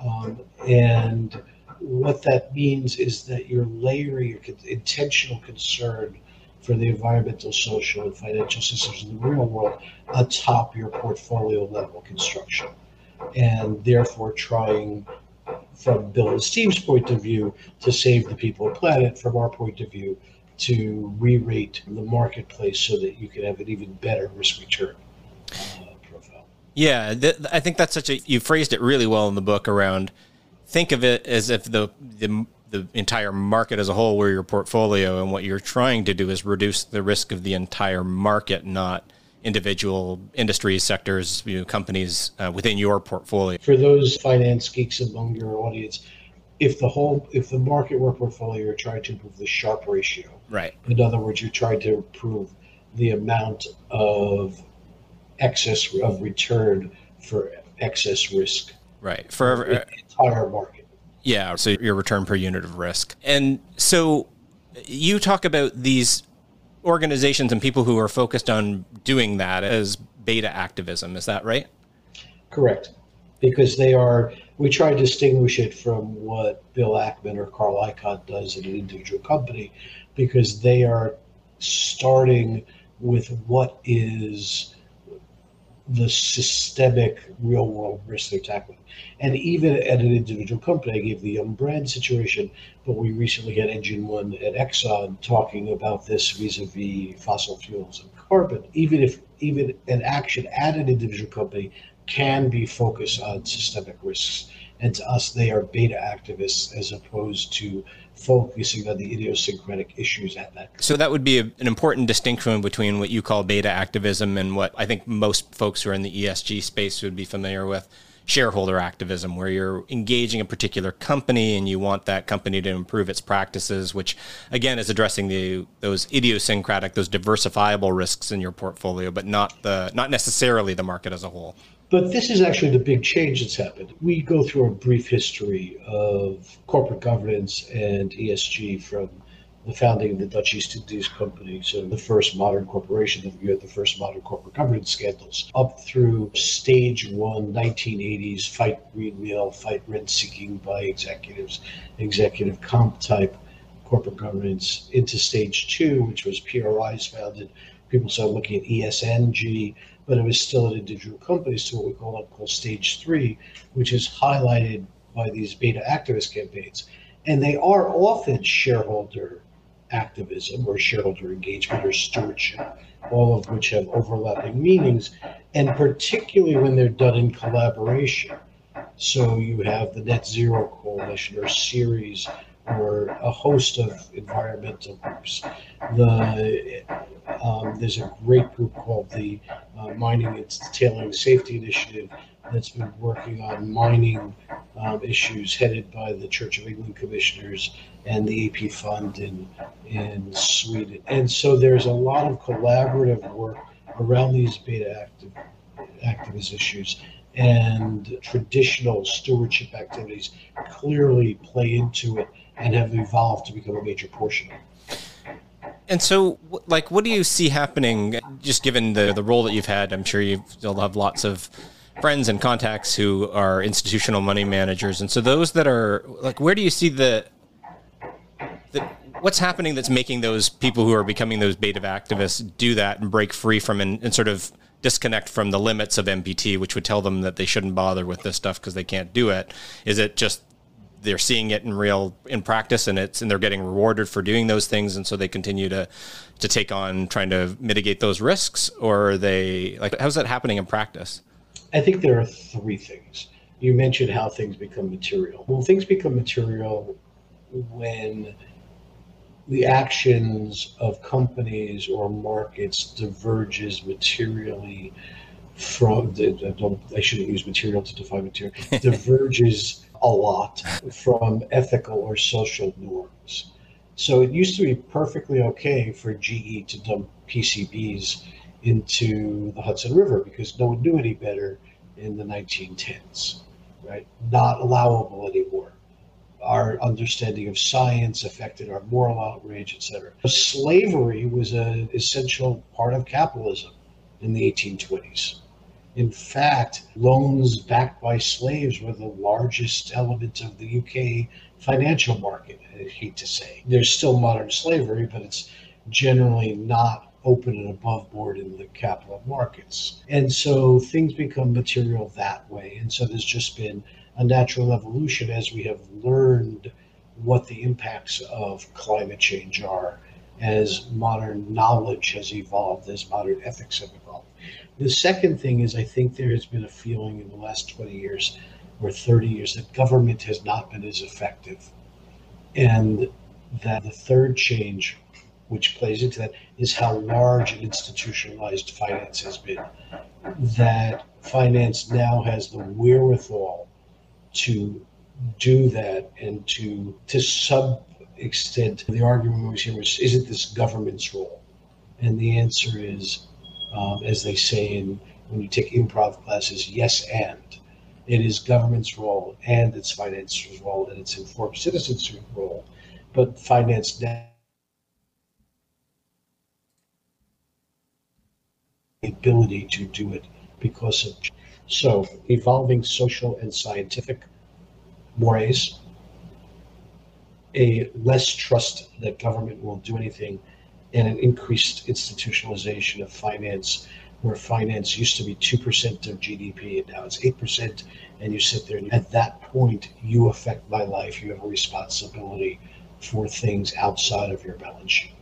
Um, and what that means is that you're layering your intentional concern for the environmental, social, and financial systems in the real world atop your portfolio level construction and therefore trying from Bill and Steve's point of view to save the people and planet, from our point of view to re-rate the marketplace so that you can have an even better risk return uh, profile. Yeah, th- I think that's such a you phrased it really well in the book around think of it as if the the the entire market as a whole were your portfolio and what you're trying to do is reduce the risk of the entire market not individual industries, sectors, you know, companies uh, within your portfolio. For those finance geeks among your audience, if the whole if the market were portfolio, you're trying to improve the Sharpe ratio. Right. In other words, you're trying to improve the amount of excess of return for excess risk. Right. For the entire market. Yeah. So your return per unit of risk. And so you talk about these organizations and people who are focused on doing that as beta activism. Is that right? Correct. Because they are, we try to distinguish it from what Bill Ackman or Carl Icahn does in an individual company, because they are starting with what is the systemic real world risk they're tackling. And even at an individual company, I gave the Yum brand situation, but we recently had Engine One at Exxon talking about this vis-a-vis fossil fuels and carbon. Even if even an action at an individual company can be focused on systemic risks. And to us, they are beta activists as opposed to focusing on the idiosyncratic issues at that. So that would be a, an important distinction between what you call beta activism and what I think most folks who are in the ESG space would be familiar with shareholder activism, where you're engaging a particular company and you want that company to improve its practices, which again is addressing the those idiosyncratic, those diversifiable risks in your portfolio, but not the not necessarily the market as a whole. But this is actually the big change that's happened. We go through a brief history of corporate governance and ESG from the founding of the Dutch East Indies Company, so the first modern corporation that you had the first modern corporate governance scandals, up through stage one, 1980s, fight green greenmail, fight rent seeking by executives, executive comp type corporate governance, into stage two, which was PRI's founded. People started looking at ESNG, but it was still an individual companies to what we call call stage three, which is highlighted by these beta activist campaigns. And they are often shareholder activism or shareholder engagement or stewardship, all of which have overlapping meanings, and particularly when they're done in collaboration. So you have the Net Zero Coalition or Ceres or a host of environmental groups. The um, there's a great group called the uh, Mining and Tailing Safety Initiative that's been working on mining um, issues, headed by the Church of England commissioners and the AP Fund in in Sweden. And so there's a lot of collaborative work around these beta active activist issues and traditional stewardship activities clearly play into it and have evolved to become a major portion of it. And so, like, what do you see happening? Just given the the role that you've had, I'm sure you still have lots of friends and contacts who are institutional money managers. And so, those that are like, where do you see the what's happening that's making those people who are becoming those beta activists do that and break free from and, and sort of disconnect from the limits of MPT, which would tell them that they shouldn't bother with this stuff because they can't do it? Is it just they're seeing it in real in practice and it's and they're getting rewarded for doing those things and so they continue to to take on trying to mitigate those risks or are they like how's that happening in practice? I think there are three things. You mentioned how things become material. Well things become material when the actions of companies or markets diverges materially from the, I shouldn't use material to define material diverges a lot from ethical or social norms. So it used to be perfectly okay for GE to dump PCBs into the Hudson River because no one knew any better in the 1910s, right? Not allowable anymore. Our understanding of science affected our moral outrage, etc. Slavery was an essential part of capitalism in the 1820s. In fact, loans backed by slaves were the largest element of the UK financial market, I hate to say. There's still modern slavery, but it's generally not open and above board in the capital markets. And so things become material that way. And so there's just been a natural evolution as we have learned what the impacts of climate change are, as modern knowledge has evolved, as modern ethics have evolved. The second thing is, I think there has been a feeling in the last 20 years or 30 years that government has not been as effective. And that the third change, which plays into that, is how large and institutionalized finance has been. That finance now has the wherewithal to do that and to, to some extent, the argument was here was, isn't this government's role? And the answer is um, as they say in when you take improv classes, yes and. It is government's role and it's finance's role and it's informed citizens' role, but finance now ability to do it because of so evolving social and scientific mores, a less trust that government will do anything and an increased institutionalization of finance, where finance used to be 2% of GDP and now it's 8%. And you sit there and at that point, you affect my life. You have a responsibility for things outside of your balance sheet.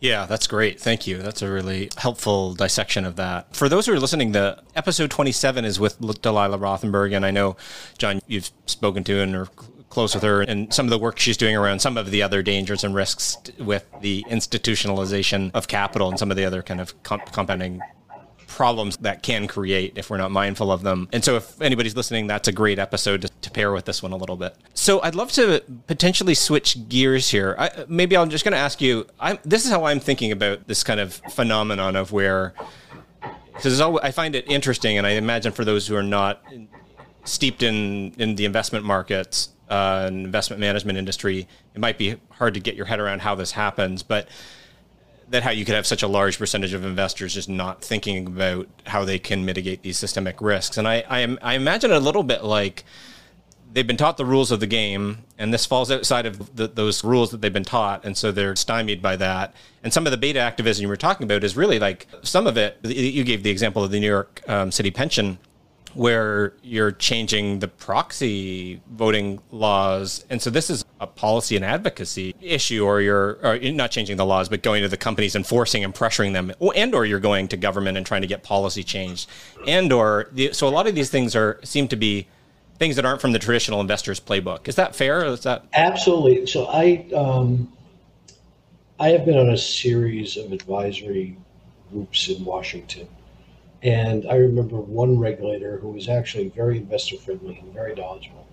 Yeah, that's great. Thank you. That's a really helpful dissection of that. For those who are listening, the episode 27 is with Delilah Rothenberg. And I know, Jon, you've spoken to and are close with her and some of the work she's doing around some of the other dangers and risks with the institutionalization of capital and some of the other kind of compounding problems that can create if we're not mindful of them. And so, if anybody's listening, that's a great episode to, to pair with this one a little bit. So, I'd love to potentially switch gears here. I, maybe I'm just going to ask you. I'm, this is how I'm thinking about this kind of phenomenon of where, because I find it interesting, and I imagine for those who are not steeped in in the investment markets uh, investment management industry, it might be hard to get your head around how this happens, but that how you could have such a large percentage of investors just not thinking about how they can mitigate these systemic risks. And I, I, I imagine a little bit like they've been taught the rules of the game, and this falls outside of the, those rules that they've been taught, and so they're stymied by that. And some of the beta activism you were talking about is really like some of it. You gave the example of the New York um, City pension where you're changing the proxy voting laws. And so this is a policy and advocacy issue, or you're, or not changing the laws, but going to the companies and forcing and pressuring them, and or you're going to government and trying to get policy changed, and or the, so a lot of these things are seem to be things that aren't from the traditional investors playbook. Is that fair? Is that absolutely? So I um, I have been on a series of advisory groups in Washington and I remember one regulator who was actually very investor friendly and very knowledgeable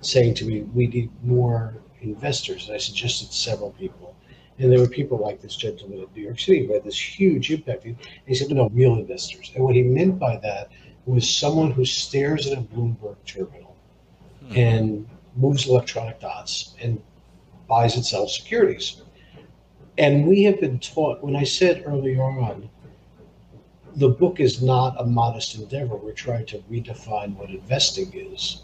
saying to me, We need more investors. And I suggested several people. And there were people like this gentleman in New York City who had this huge impact. And he said, No, real investors. And what he meant by that was someone who stares at a Bloomberg terminal hmm. and moves electronic dots and buys and sells securities. And we have been taught, when I said earlier on, the book is not a modest endeavor. We're trying to redefine what investing is.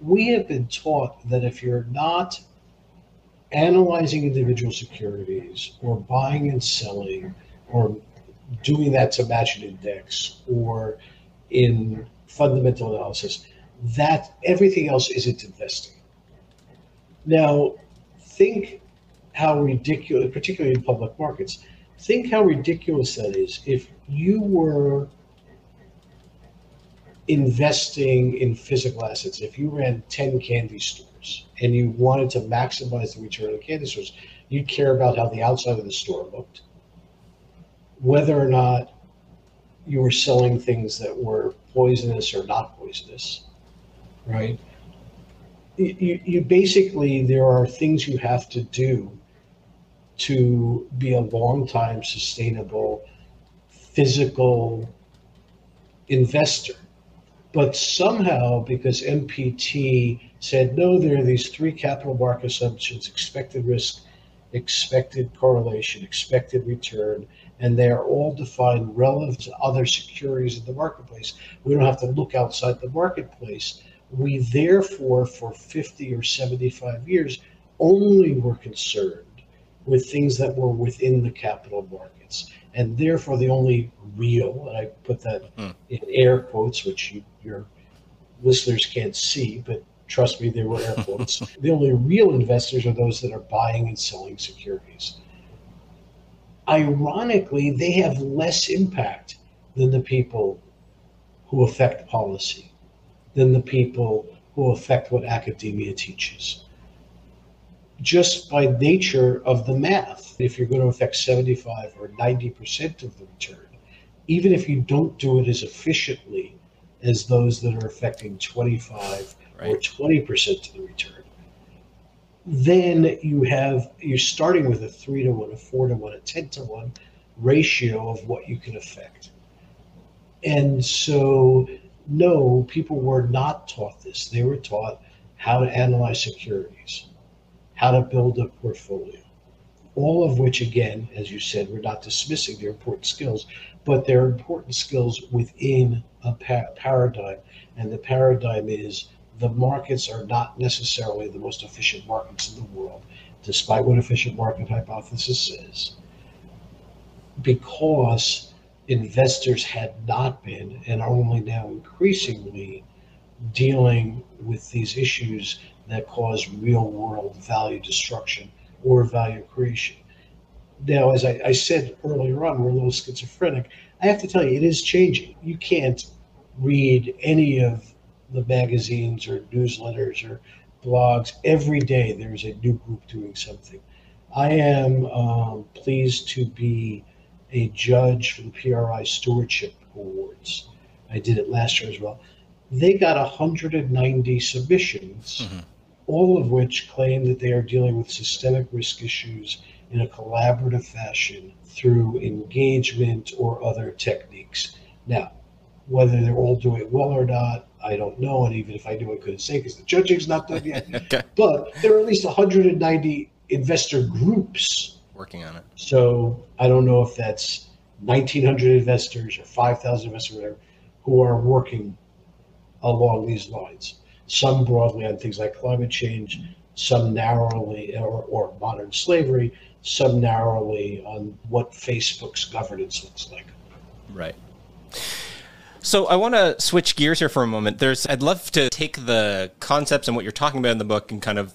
We have been taught that if you're not analyzing individual securities or buying and selling or doing that to match an index or in fundamental analysis, that everything else isn't investing. Now, think how ridiculous, particularly in public markets, think how ridiculous that is if you were investing in physical assets, if you ran 10 candy stores and you wanted to maximize the return of candy stores, you'd care about how the outside of the store looked, whether or not you were selling things that were poisonous or not poisonous, right? You, you basically, there are things you have to do to be a long time sustainable physical investor. But somehow, because MPT said, no, there are these three capital market assumptions expected risk, expected correlation, expected return, and they are all defined relative to other securities in the marketplace. We don't have to look outside the marketplace. We therefore, for 50 or 75 years, only were concerned with things that were within the capital markets and therefore the only real, and I put that mm. in air quotes, which you, your listeners can't see, but trust me, there were air quotes. the only real investors are those that are buying and selling securities. Ironically, they have less impact than the people who affect policy, than the people who affect what academia teaches just by nature of the math. If you're going to affect 75 or 90% of the return, even if you don't do it as efficiently as those that are affecting 25 right. or 20% of the return, then you have you're starting with a three to one, a four to one, a ten to one ratio of what you can affect. And so, no, people were not taught this. They were taught how to analyze securities how to build a portfolio. All of which, again, as you said, we're not dismissing their important skills, but they're important skills within a pa- paradigm. And the paradigm is the markets are not necessarily the most efficient markets in the world. despite what efficient market hypothesis says, because investors had not been and are only now increasingly dealing with these issues that cause real world value destruction or value creation. Now, as I, I, said earlier on, we're a little schizophrenic. I have to tell you, it is changing. You can't read any of the magazines or newsletters or blogs. Every day there's a new group doing something. I am um, pleased to be a judge for the PRI Stewardship Awards. I did it last year as well. They got 190 submissions, mm-hmm. All of which claim that they are dealing with systemic risk issues in a collaborative fashion through engagement or other techniques. Now, whether they're all doing well or not, I don't know. And even if I knew, I couldn't say because the judging's not done yet. okay. But there are at least 190 investor groups working on it. So I don't know if that's 1,900 investors or 5,000 investors, or whatever, who are working along these lines. Some broadly on things like climate change, some narrowly or, or modern slavery, some narrowly on what Facebook's governance looks like. Right. So I want to switch gears here for a moment. There's I'd love to take the concepts and what you're talking about in the book and kind of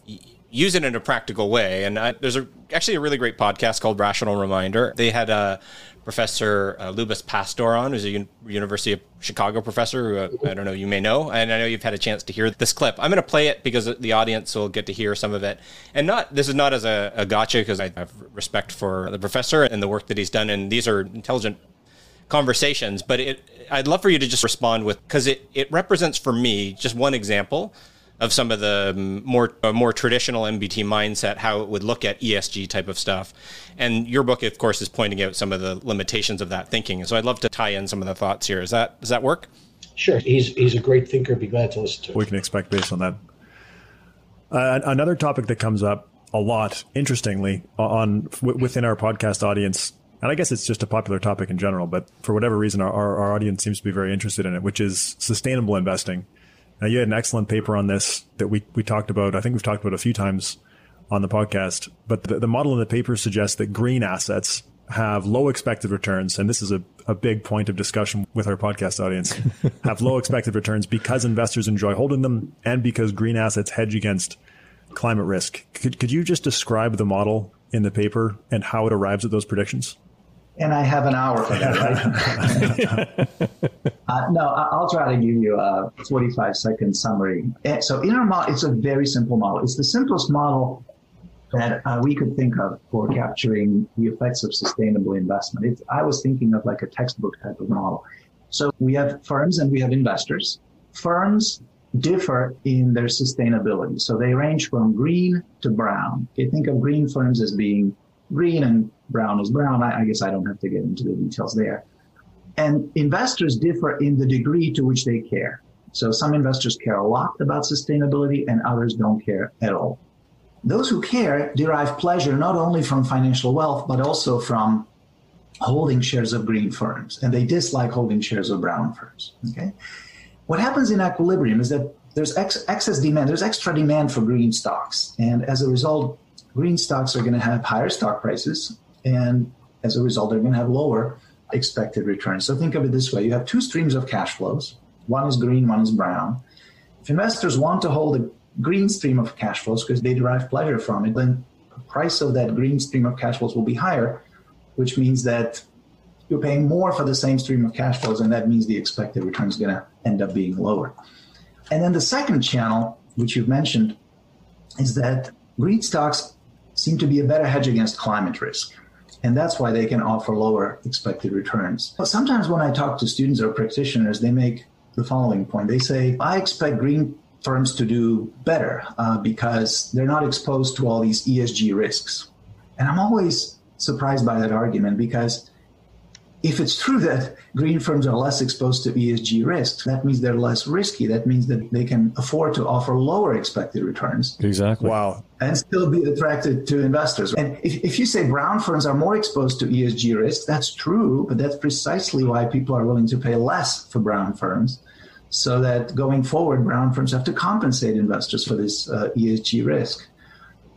use it in a practical way. And I, there's a, actually a really great podcast called Rational Reminder. They had a Professor uh, Lubos Pastor on, who's a Un- University of Chicago professor who uh, I don't know you may know, and I know you've had a chance to hear this clip. I'm going to play it because the audience will get to hear some of it, and not this is not as a, a gotcha because I have respect for the professor and the work that he's done, and these are intelligent conversations. But it, I'd love for you to just respond with because it it represents for me just one example of some of the more uh, more traditional MPT mindset, how it would look at ESG type of stuff. And your book, of course, is pointing out some of the limitations of that thinking. So I'd love to tie in some of the thoughts here. Is that does that work? Sure. He's he's a great thinker. Be glad to listen to. We can expect based on that. Uh, another topic that comes up a lot, interestingly, on within our podcast audience, and I guess it's just a popular topic in general, but for whatever reason, our, our audience seems to be very interested in it, which is sustainable investing. Now, you had an excellent paper on this that we, we talked about. I think we've talked about a few times on the podcast, but the, the model in the paper suggests that green assets have low expected returns. And this is a, a big point of discussion with our podcast audience have low expected returns because investors enjoy holding them and because green assets hedge against climate risk. Could, could you just describe the model in the paper and how it arrives at those predictions? And I have an hour for that, right? uh, no, I'll try to give you a 45 second summary. Eh, so, in our model, it's a very simple model. It's the simplest model that uh, we could think of for capturing the effects of sustainable investment. It's, I was thinking of like a textbook type of model. So, we have firms and we have investors. Firms differ in their sustainability. So, they range from green to brown. You think of green firms as being green and brown is brown. I, I guess I don't have to get into the details there. And investors differ in the degree to which they care. So some investors care a lot about sustainability and others don't care at all. Those who care derive pleasure not only from financial wealth, but also from holding shares of green firms. And they dislike holding shares of brown firms. Okay. What happens in equilibrium is that there's ex- excess demand, there's extra demand for green stocks. And as a result, green stocks are going to have higher stock prices, and as a result, they're going to have lower expected returns. So think of it this way you have two streams of cash flows one is green, one is brown. If investors want to hold a green stream of cash flows because they derive pleasure from it, then the price of that green stream of cash flows will be higher, which means that you're paying more for the same stream of cash flows, and that means the expected return is going to end up being lower. And then the second channel, which you've mentioned, is that green stocks seem to be a better hedge against climate risk. And that's why they can offer lower expected returns. But sometimes when I talk to students or practitioners, they make the following point. They say, I expect green firms to do better uh, because they're not exposed to all these ESG risks. And I'm always surprised by that argument because if it's true that green firms are less exposed to ESG risks, that means they're less risky. That means that they can afford to offer lower expected returns. Exactly. Wow. And still be attracted to investors. And if, if you say brown firms are more exposed to ESG risks, that's true, but that's precisely why people are willing to pay less for brown firms. So that going forward, brown firms have to compensate investors for this uh, ESG risk.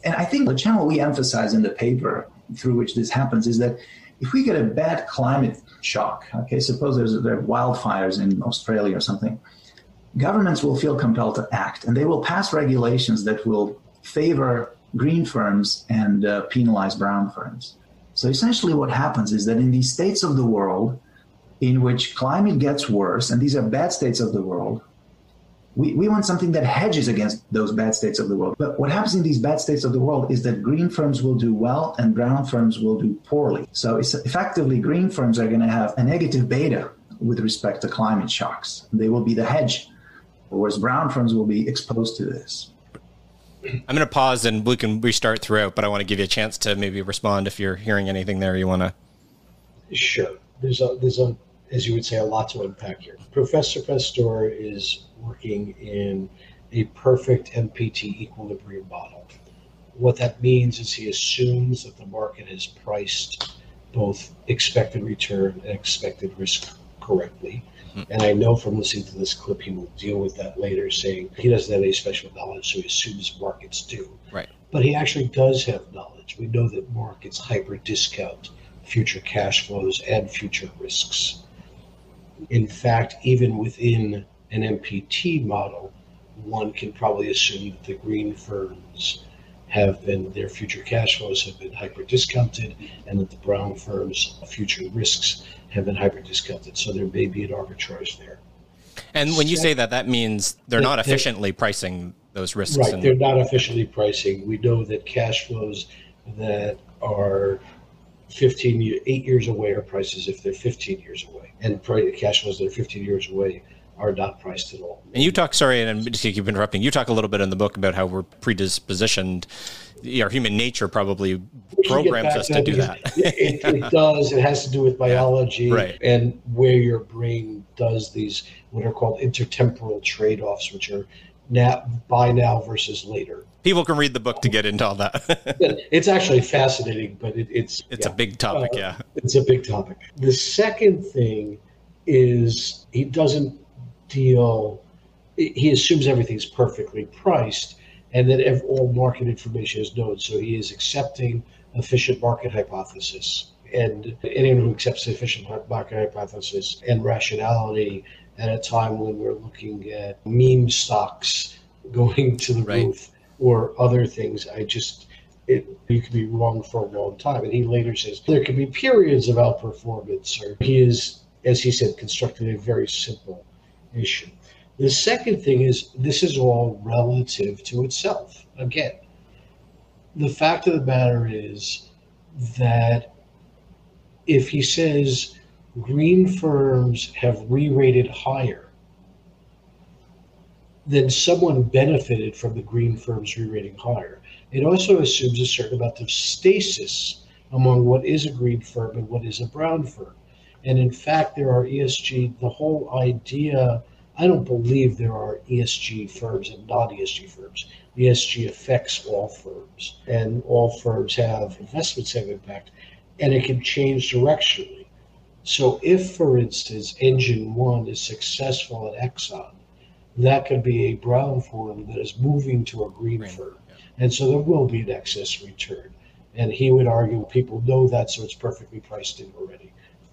And I think the channel we emphasize in the paper through which this happens is that if we get a bad climate shock, okay, suppose there's there are wildfires in Australia or something, governments will feel compelled to act and they will pass regulations that will favor green firms and uh, penalize brown firms. So essentially, what happens is that in these states of the world in which climate gets worse, and these are bad states of the world, we, we want something that hedges against those bad states of the world. But what happens in these bad states of the world is that green firms will do well and brown firms will do poorly. So it's effectively green firms are going to have a negative beta with respect to climate shocks. They will be the hedge, whereas brown firms will be exposed to this. I'm going to pause and we can restart throughout, but I want to give you a chance to maybe respond if you're hearing anything there you want to. Sure. There's a, there's a, as you would say, a lot to unpack here. Professor Pastore is working in a perfect MPT equilibrium model. What that means is he assumes that the market has priced both expected return and expected risk correctly. Mm-hmm. And I know from listening to this clip, he will deal with that later, saying he doesn't have any special knowledge, so he assumes markets do. Right. But he actually does have knowledge. We know that markets hyper discount future cash flows and future risks. In fact, even within an MPT model, one can probably assume that the green firms have been their future cash flows have been hyper discounted and that the brown firms future risks have been hyper discounted. So there may be an arbitrage there. And when you say that, that means they're not efficiently pricing those risks. Right, they're not efficiently pricing. We know that cash flows that are 15, eight years away are prices if they're 15 years away, and cash flows that are 15 years away are not priced at all. And you talk, sorry, and I'm just keep interrupting. You talk a little bit in the book about how we're predispositioned. Our human nature probably programs us to, do that. it, it, does. It has to do with biology right. and where your brain does these what are called intertemporal trade-offs, which are now buy now versus later. People can read the book to get into all that. it's actually fascinating, but it, it's it's yeah. a big topic. Uh, yeah, it's a big topic. The second thing is he doesn't deal, he assumes everything's perfectly priced and that all market information is known. So he is accepting efficient market hypothesis. And anyone who accepts the efficient market hypothesis and rationality at a time when we're looking at meme stocks going to the right. roof or other things, I just, it, you could be wrong for a long time. And he later says there could be periods of outperformance, or he is, as he said, constructed a very simple issue. The second thing is this is all relative to itself. Again, the fact of the matter is that if he says green firms have re rated higher, then someone benefited from the green firms re rating higher. It also assumes a certain amount of stasis among what is a green firm and what is a brown firm. And in fact, there are ESG, the whole idea, I don't believe there are ESG firms and non ESG firms. ESG affects all firms, and all firms have investments have impact, and it can change directionally. So, if, for instance, Engine One is successful at Exxon, that could be a brown firm that is moving to a green, green firm. Yeah. And so there will be an excess return. And he would argue people know that, so it's perfectly priced in already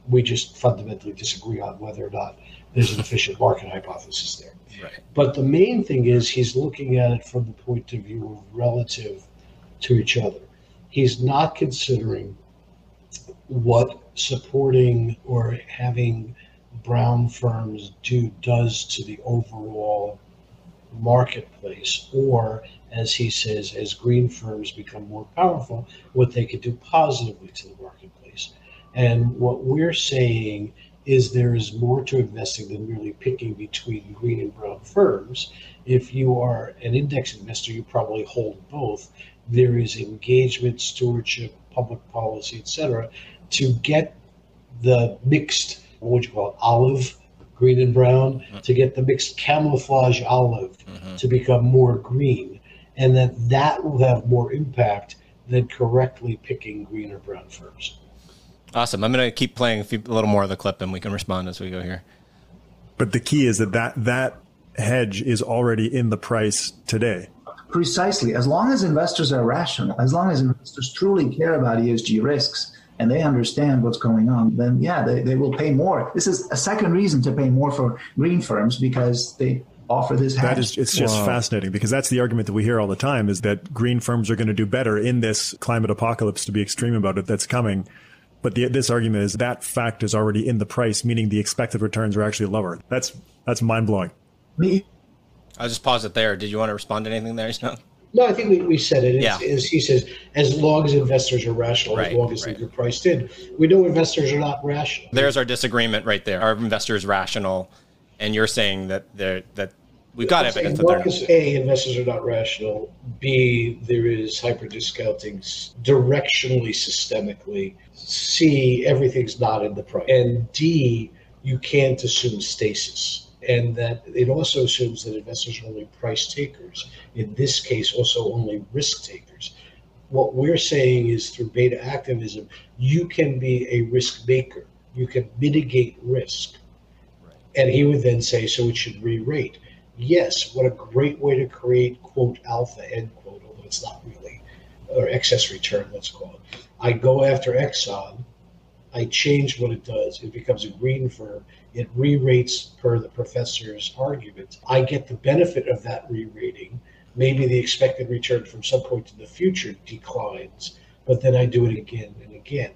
we just fundamentally disagree on whether or not there's an efficient market hypothesis there. Right. But the main thing is he's looking at it from the point of view of relative to each other. He's not considering what supporting or having brown firms do does to the overall marketplace or as he says as green firms become more powerful what they could do positively to the marketplace and what we're saying is there is more to investing than merely picking between green and brown firms. If you are an index investor, you probably hold both. There is engagement, stewardship, public policy, etc., to get the mixed, what would you call it, olive, green and brown, mm-hmm. to get the mixed camouflage olive mm-hmm. to become more green, and that that will have more impact than correctly picking green or brown firms. Awesome. I'm going to keep playing a, few, a little more of the clip and we can respond as we go here. But the key is that that, that hedge is already in the price today. Precisely. As long as investors are rational, as long as investors truly care about ESG risks and they understand what's going on, then yeah, they, they will pay more. This is a second reason to pay more for green firms because they offer this. hedge. That is, it's just wow. fascinating because that's the argument that we hear all the time is that green firms are going to do better in this climate apocalypse, to be extreme about it, that's coming. But the, this argument is that fact is already in the price, meaning the expected returns are actually lower. That's that's mind blowing. Me, I'll just pause it there. Did you want to respond to anything there, No, I think we, we said it. Yeah. As he says, as long as investors are rational, right, as long as right. they're priced in. We know investors are not rational. There's our disagreement right there. Are investors rational? And you're saying that they're that we've got evidence that they're not. A, investors are not rational. B, there is hyper discounting directionally, systemically. C, everything's not in the price. And D, you can't assume stasis and that it also assumes that investors are only price takers. In this case, also only risk takers. What we're saying is through beta activism, you can be a risk maker. You can mitigate risk. Right. And he would then say, so it should re-rate. Yes, what a great way to create quote alpha end quote, although it's not really, or excess return, let's call it. I go after Exxon I change what it does. It becomes a green firm. It re-rates per the professor's argument. I get the benefit of that re-rating. Maybe the expected return from some point in the future declines, but then I do it again and again.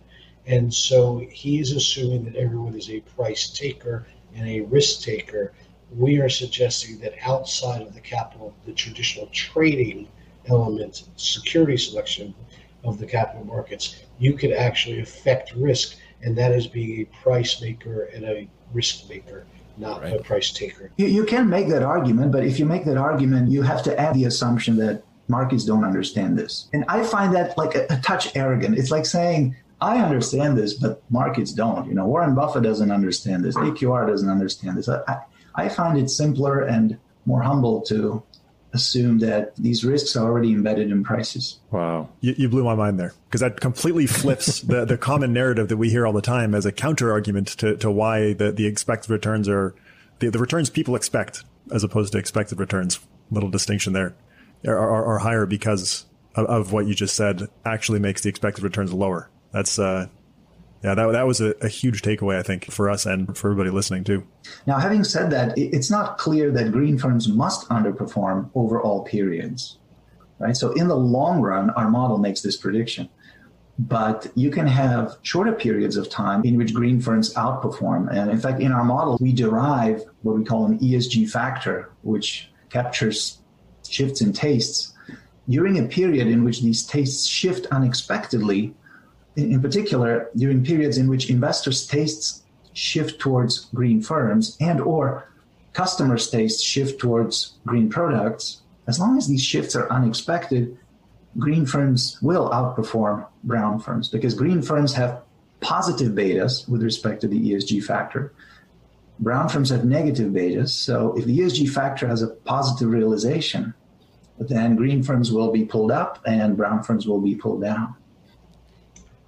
And so he is assuming that everyone is a price taker and a risk taker. We are suggesting that outside of the capital, the traditional trading element, security selection of the capital markets, you can actually affect risk and that is being a price maker and a risk maker, not right. a price taker. You, you can make that argument, but if you make that argument, you have to add the assumption that markets don't understand this. And I find that like a, a touch arrogant. It's like saying, I understand this, but markets don't. You know, Warren Buffett doesn't understand this. AQR doesn't understand this. I, I find it simpler and more humble to assume that these risks are already embedded in prices. Wow. You, you blew my mind there because that completely flips the, the common narrative that we hear all the time as a counter argument to, to why the, the expected returns are the, the returns people expect as opposed to expected returns. Little distinction there are, are, are higher because of, of, what you just said actually makes the expected returns lower. That's, uh, yeah, that, that was a, a, huge takeaway, I think, for us and for everybody listening too. Now, having said that, it's not clear that green firms must underperform over all periods, right? So, in the long run, our model makes this prediction. But you can have shorter periods of time in which green firms outperform. And in fact, in our model, we derive what we call an ESG factor, which captures shifts in tastes. During a period in which these tastes shift unexpectedly, in particular during periods in which investors' tastes shift towards green firms and or customers' tastes shift towards green products, as long as these shifts are unexpected, green firms will outperform brown firms because green firms have positive betas with respect to the ESG factor. Brown firms have negative betas. So if the ESG factor has a positive realization, then green firms will be pulled up and brown firms will be pulled down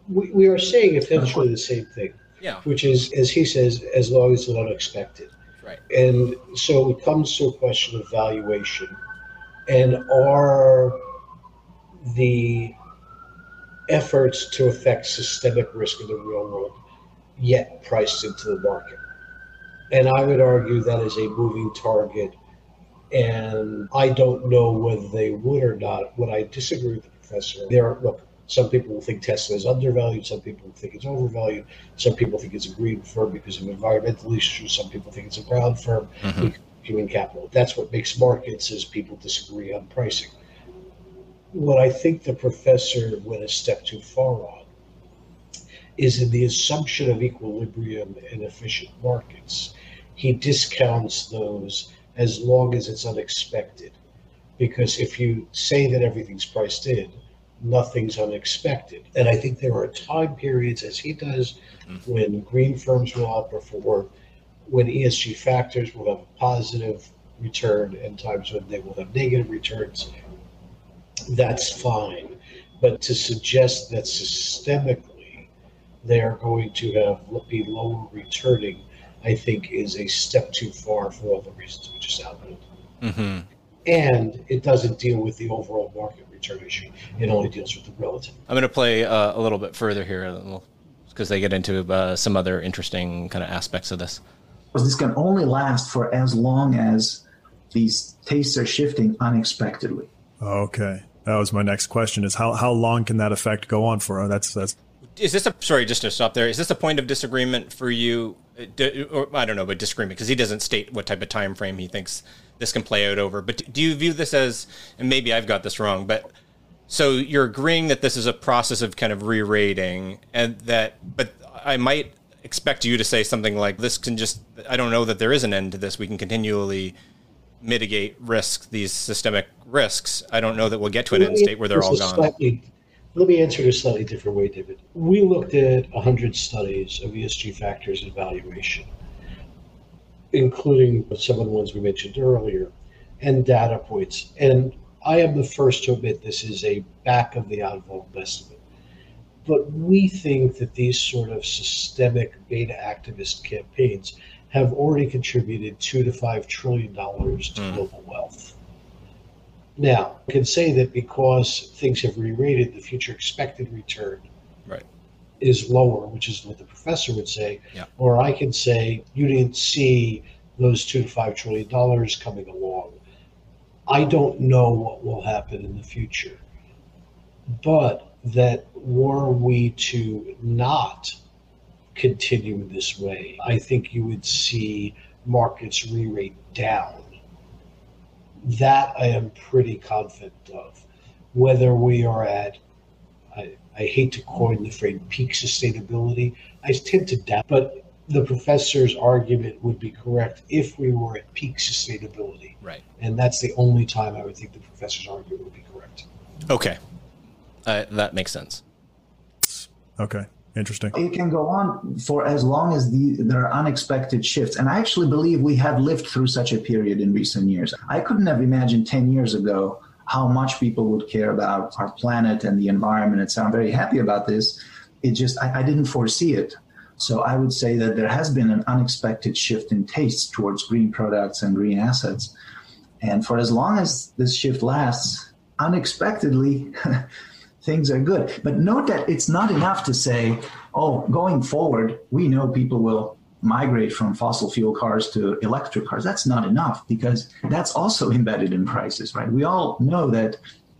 we, we are saying essentially the same thing. Yeah. Which is, as he says, as long as it's unexpected. Right. And so it comes to a question of valuation. And are the efforts to affect systemic risk in the real world yet priced into the market? And I would argue that is a moving target. And I don't know whether they would or not. Would I disagree with the professor, there, look, some people will think Tesla is undervalued. Some people think it's overvalued. Some people think it's a green firm because of environmental issues. Some people think it's a brown firm mm-hmm. human capital. That's what makes markets is people disagree on pricing. What I think the professor went a step too far on is in the assumption of equilibrium and efficient markets. He discounts those as long as it's unexpected. Because if you say that everything's priced in, nothing's unexpected. And I think there are time periods, as he does, mm-hmm. when green firms will outperform, when ESG factors will have a positive return, and times when they will have negative returns. That's fine. But to suggest that systemically they are going to have be lower returning, I think is a step too far for all the reasons we just outlined. Mm-hmm. and it doesn't deal with the overall market return issue. It only deals with the relative. I'm going to play uh, a little bit further here because they get into uh, some other interesting kind of aspects of this. Because This can only last for as long as these tastes are shifting unexpectedly. Okay, that was my next question: is how how long can that effect go on for? That's that's. Is this a sorry? Just to stop there. Is this a point of disagreement for you? Or I don't know, but disagreement because he doesn't state what type of time frame he thinks this can play out over. But do you view this as, and maybe I've got this wrong, but so you're agreeing that this is a process of kind of re-rating, and that, but I might expect you to say something like, "This can just, I don't know that there is an end to this. We can continually mitigate risk, these systemic risks. I don't know that we'll get to an end state where they're all gone." Slightly, let me answer it a slightly different way, David. We looked at 100 studies of ESG factors and evaluation including some of the ones we mentioned earlier, and data points. And I am the first to admit this is a back of the envelope estimate. But we think that these sort of systemic beta activist campaigns have already contributed two to five trillion dollars to mm. global wealth. Now, I can say that because things have re-rated, the future expected return right is lower, which is what the professor would say. Yeah. Or I can say you didn't see those two to five trillion dollars coming along. I don't know what will happen in the future, but that were we to not continue this way, I think you would see markets re-rate down. That I am pretty confident of. Whether we are at I, I hate to coin the phrase peak sustainability. I tend to doubt, but the professor's argument would be correct if we were at peak sustainability. Right. And that's the only time I would think the professor's argument would be correct. Okay. Uh, that makes sense. Okay. Interesting. It can go on for as long as the, there are unexpected shifts. And I actually believe we have lived through such a period in recent years. I couldn't have imagined 10 years ago how much people would care about our planet and the environment. And so I'm very happy about this. It just, I, I didn't foresee it. So I would say that there has been an unexpected shift in tastes towards green products and green assets. And for as long as this shift lasts, unexpectedly, things are good. But note that it's not enough to say, oh, going forward, we know people will migrate from fossil fuel cars to electric cars. That's not enough because that's also embedded in prices, right? We all know that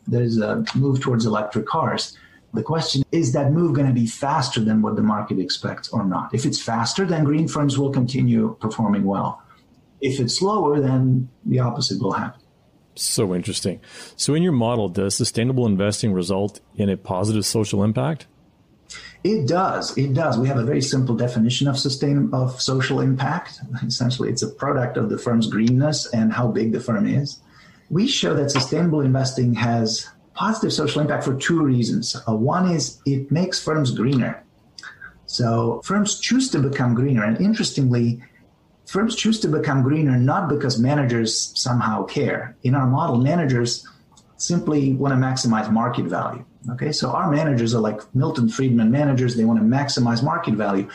there's a move towards electric cars. The question is that move going to be faster than what the market expects or not? If it's faster, then green firms will continue performing well. If it's slower, then the opposite will happen. So interesting. So, in your model, does sustainable investing result in a positive social impact? It does. It does. We have a very simple definition of sustain of social impact. Essentially, it's a product of the firm's greenness and how big the firm is. We show that sustainable investing has positive social impact for two reasons. Uh, one is it makes firms greener. So firms choose to become greener, and interestingly, firms choose to become greener not because managers somehow care. In our model, managers simply want to maximize market value. Okay, so our managers are like Milton Friedman managers, they want to maximize market value.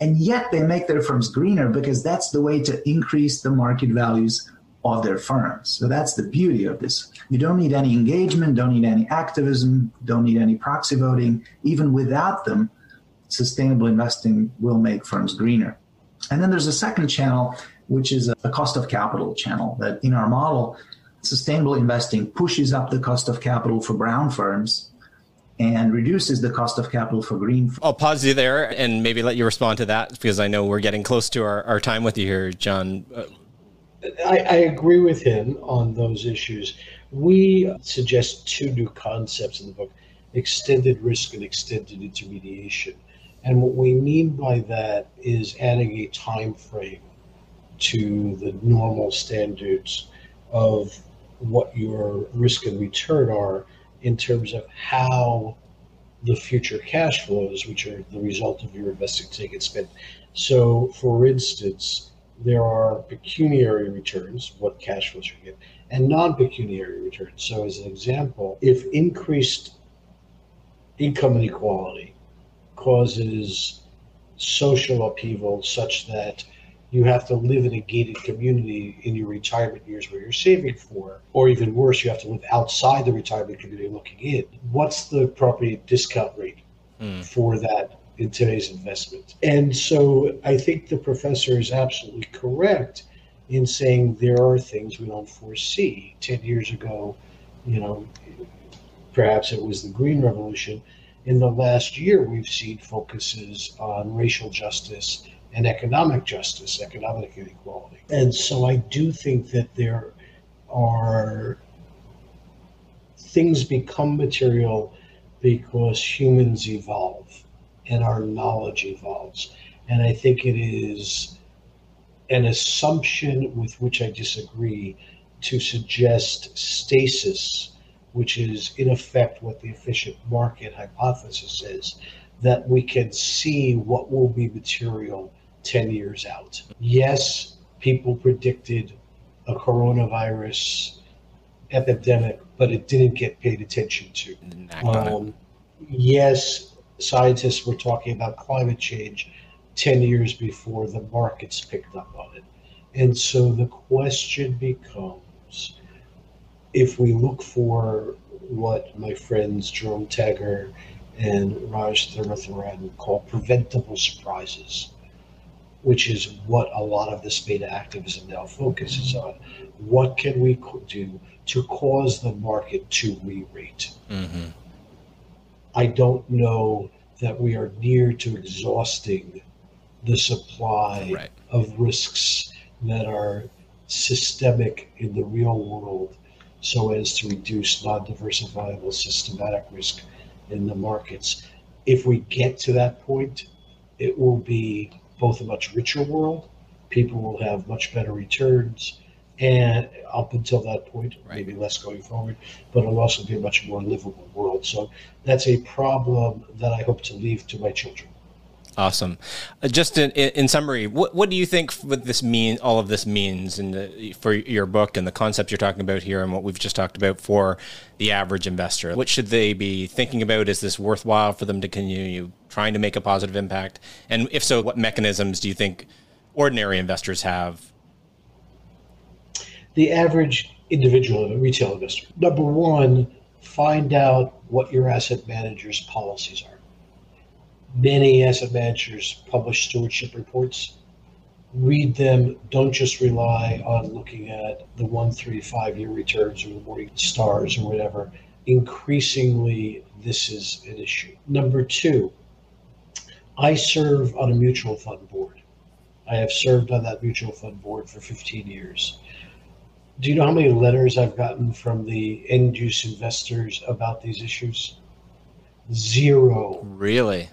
And yet they make their firms greener because that's the way to increase the market values of their firms. So that's the beauty of this. You don't need any engagement, don't need any activism, don't need any proxy voting. Even without them, sustainable investing will make firms greener. And then there's a second channel, which is a cost of capital channel that in our model, sustainable investing pushes up the cost of capital for brown firms and reduces the cost of capital for green. I'll pause you there and maybe let you respond to that because I know we're getting close to our, our time with you here, Jon. I, I agree with him on those issues. We suggest two new concepts in the book extended risk and extended intermediation. And what we mean by that is adding a time frame to the normal standards of what your risk and return are in terms of how the future cash flows, which are the result of your investing, and spend. So, for instance, there are pecuniary returns, what cash flows you get, and non pecuniary returns. So, as an example, if increased income inequality causes social upheaval such that you have to live in a gated community in your retirement years where you're saving for, or even worse, you have to live outside the retirement community looking in. What's the property discount rate mm. for that in today's investment? And so I think the professor is absolutely correct in saying there are things we don't foresee. 10 years ago, you know, perhaps it was the Green Revolution. In the last year, we've seen focuses on racial justice and economic justice, economic inequality. And so I do think that there are things become material because humans evolve and our knowledge evolves. And I think it is an assumption with which I disagree to suggest stasis, which is in effect what the efficient market hypothesis is, that we can see what will be material 10 years out. Yes, people predicted a coronavirus epidemic, but it didn't get paid attention to. Um, yes, scientists were talking about climate change 10 years before the markets picked up on it. And so the question becomes if we look for what my friends Jerome Tagger and Raj Thamotheram call preventable surprises, which is what a lot of this beta activism now focuses on. What can we do to cause the market to re rate? Mm-hmm. I don't know that we are near to exhausting the supply right. of risks that are systemic in the real world so as to reduce non diversifiable systematic risk in the markets. If we get to that point, it will be both a much richer world, people will have much better returns, and up until that point, right. maybe less going forward, but it'll also be a much more livable world. So that's a problem that I hope to leave to my children. Awesome. Uh, just in, in, summary, what, what do you think what this mean? All of this means in the, for your book and the concepts you're talking about here, and what we've just talked about for the average investor. What should they be thinking about? Is this worthwhile for them to continue trying to make a positive impact? And if so, what mechanisms do you think ordinary investors have? The average individual, retail investor. Number one, find out what your asset manager's policies are many asset managers publish stewardship reports. Read them. Don't just rely on looking at the one, three, five year returns or the Morningstars or whatever. Increasingly, this is an issue. Number two, I serve on a mutual fund board. I have served on that mutual fund board for 15 years. Do you know how many letters I've gotten from the end use investors about these issues? Zero. Really?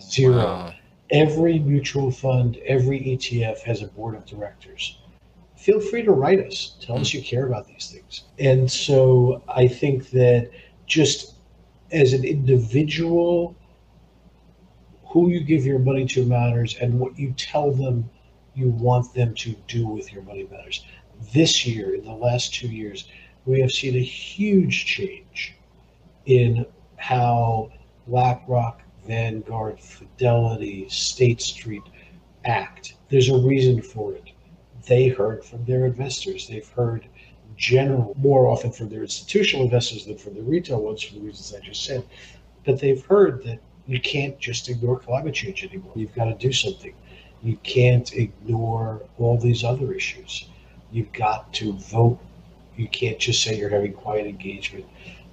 Zero. Wow. Every mutual fund, every ETF has a board of directors. Feel free to write us. Tell us hmm. you care about these things. And so I think that just as an individual, who you give your money to matters and what you tell them you want them to do with your money matters. This year, in the last two years, we have seen a huge change in how BlackRock Vanguard, Fidelity, State Street act. There's a reason for it. They heard from their investors. They've heard general, more often from their institutional investors than from the retail ones for the reasons I just said. But they've heard that you can't just ignore climate change anymore. You've got to do something. You can't ignore all these other issues. You've got to vote. You can't just say you're having quiet engagement.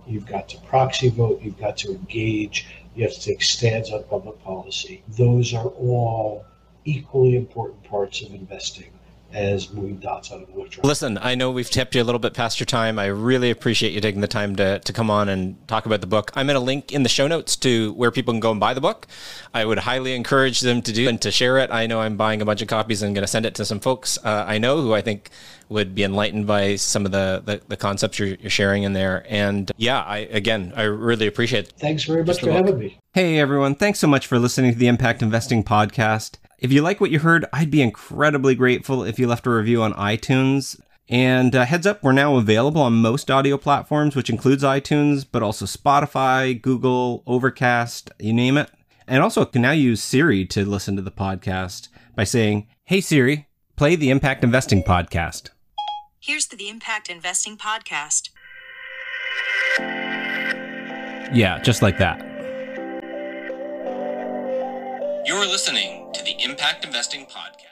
You've got to proxy vote. You've got to engage you have to take stands on public policy. Those are all equally important parts of investing as moving dots on an electron. Listen, I know we've tipped you a little bit past your time. I really appreciate you taking the time to, to come on and talk about the book. I'm going to link in the show notes to where people can go and buy the book. I would highly encourage them to do and to share it. I know I'm buying a bunch of copies and going to send it to some folks uh, I know who I think would be enlightened by some of the, the, the concepts you're, you're, sharing in there. And yeah, I again, I really appreciate it. Thanks very much for having me. Hey everyone, thanks so much for listening to the Impact Investing Podcast. If you like what you heard, I'd be incredibly grateful if you left a review on iTunes. And uh, heads up, we're now available on most audio platforms, which includes iTunes, but also Spotify, Google, Overcast, you name it. And also can now use Siri to listen to the podcast by saying, Hey Siri, play the Impact Investing podcast. Here's the, the Impact Investing podcast. Yeah, just like that. You're listening to the Impact Investing podcast.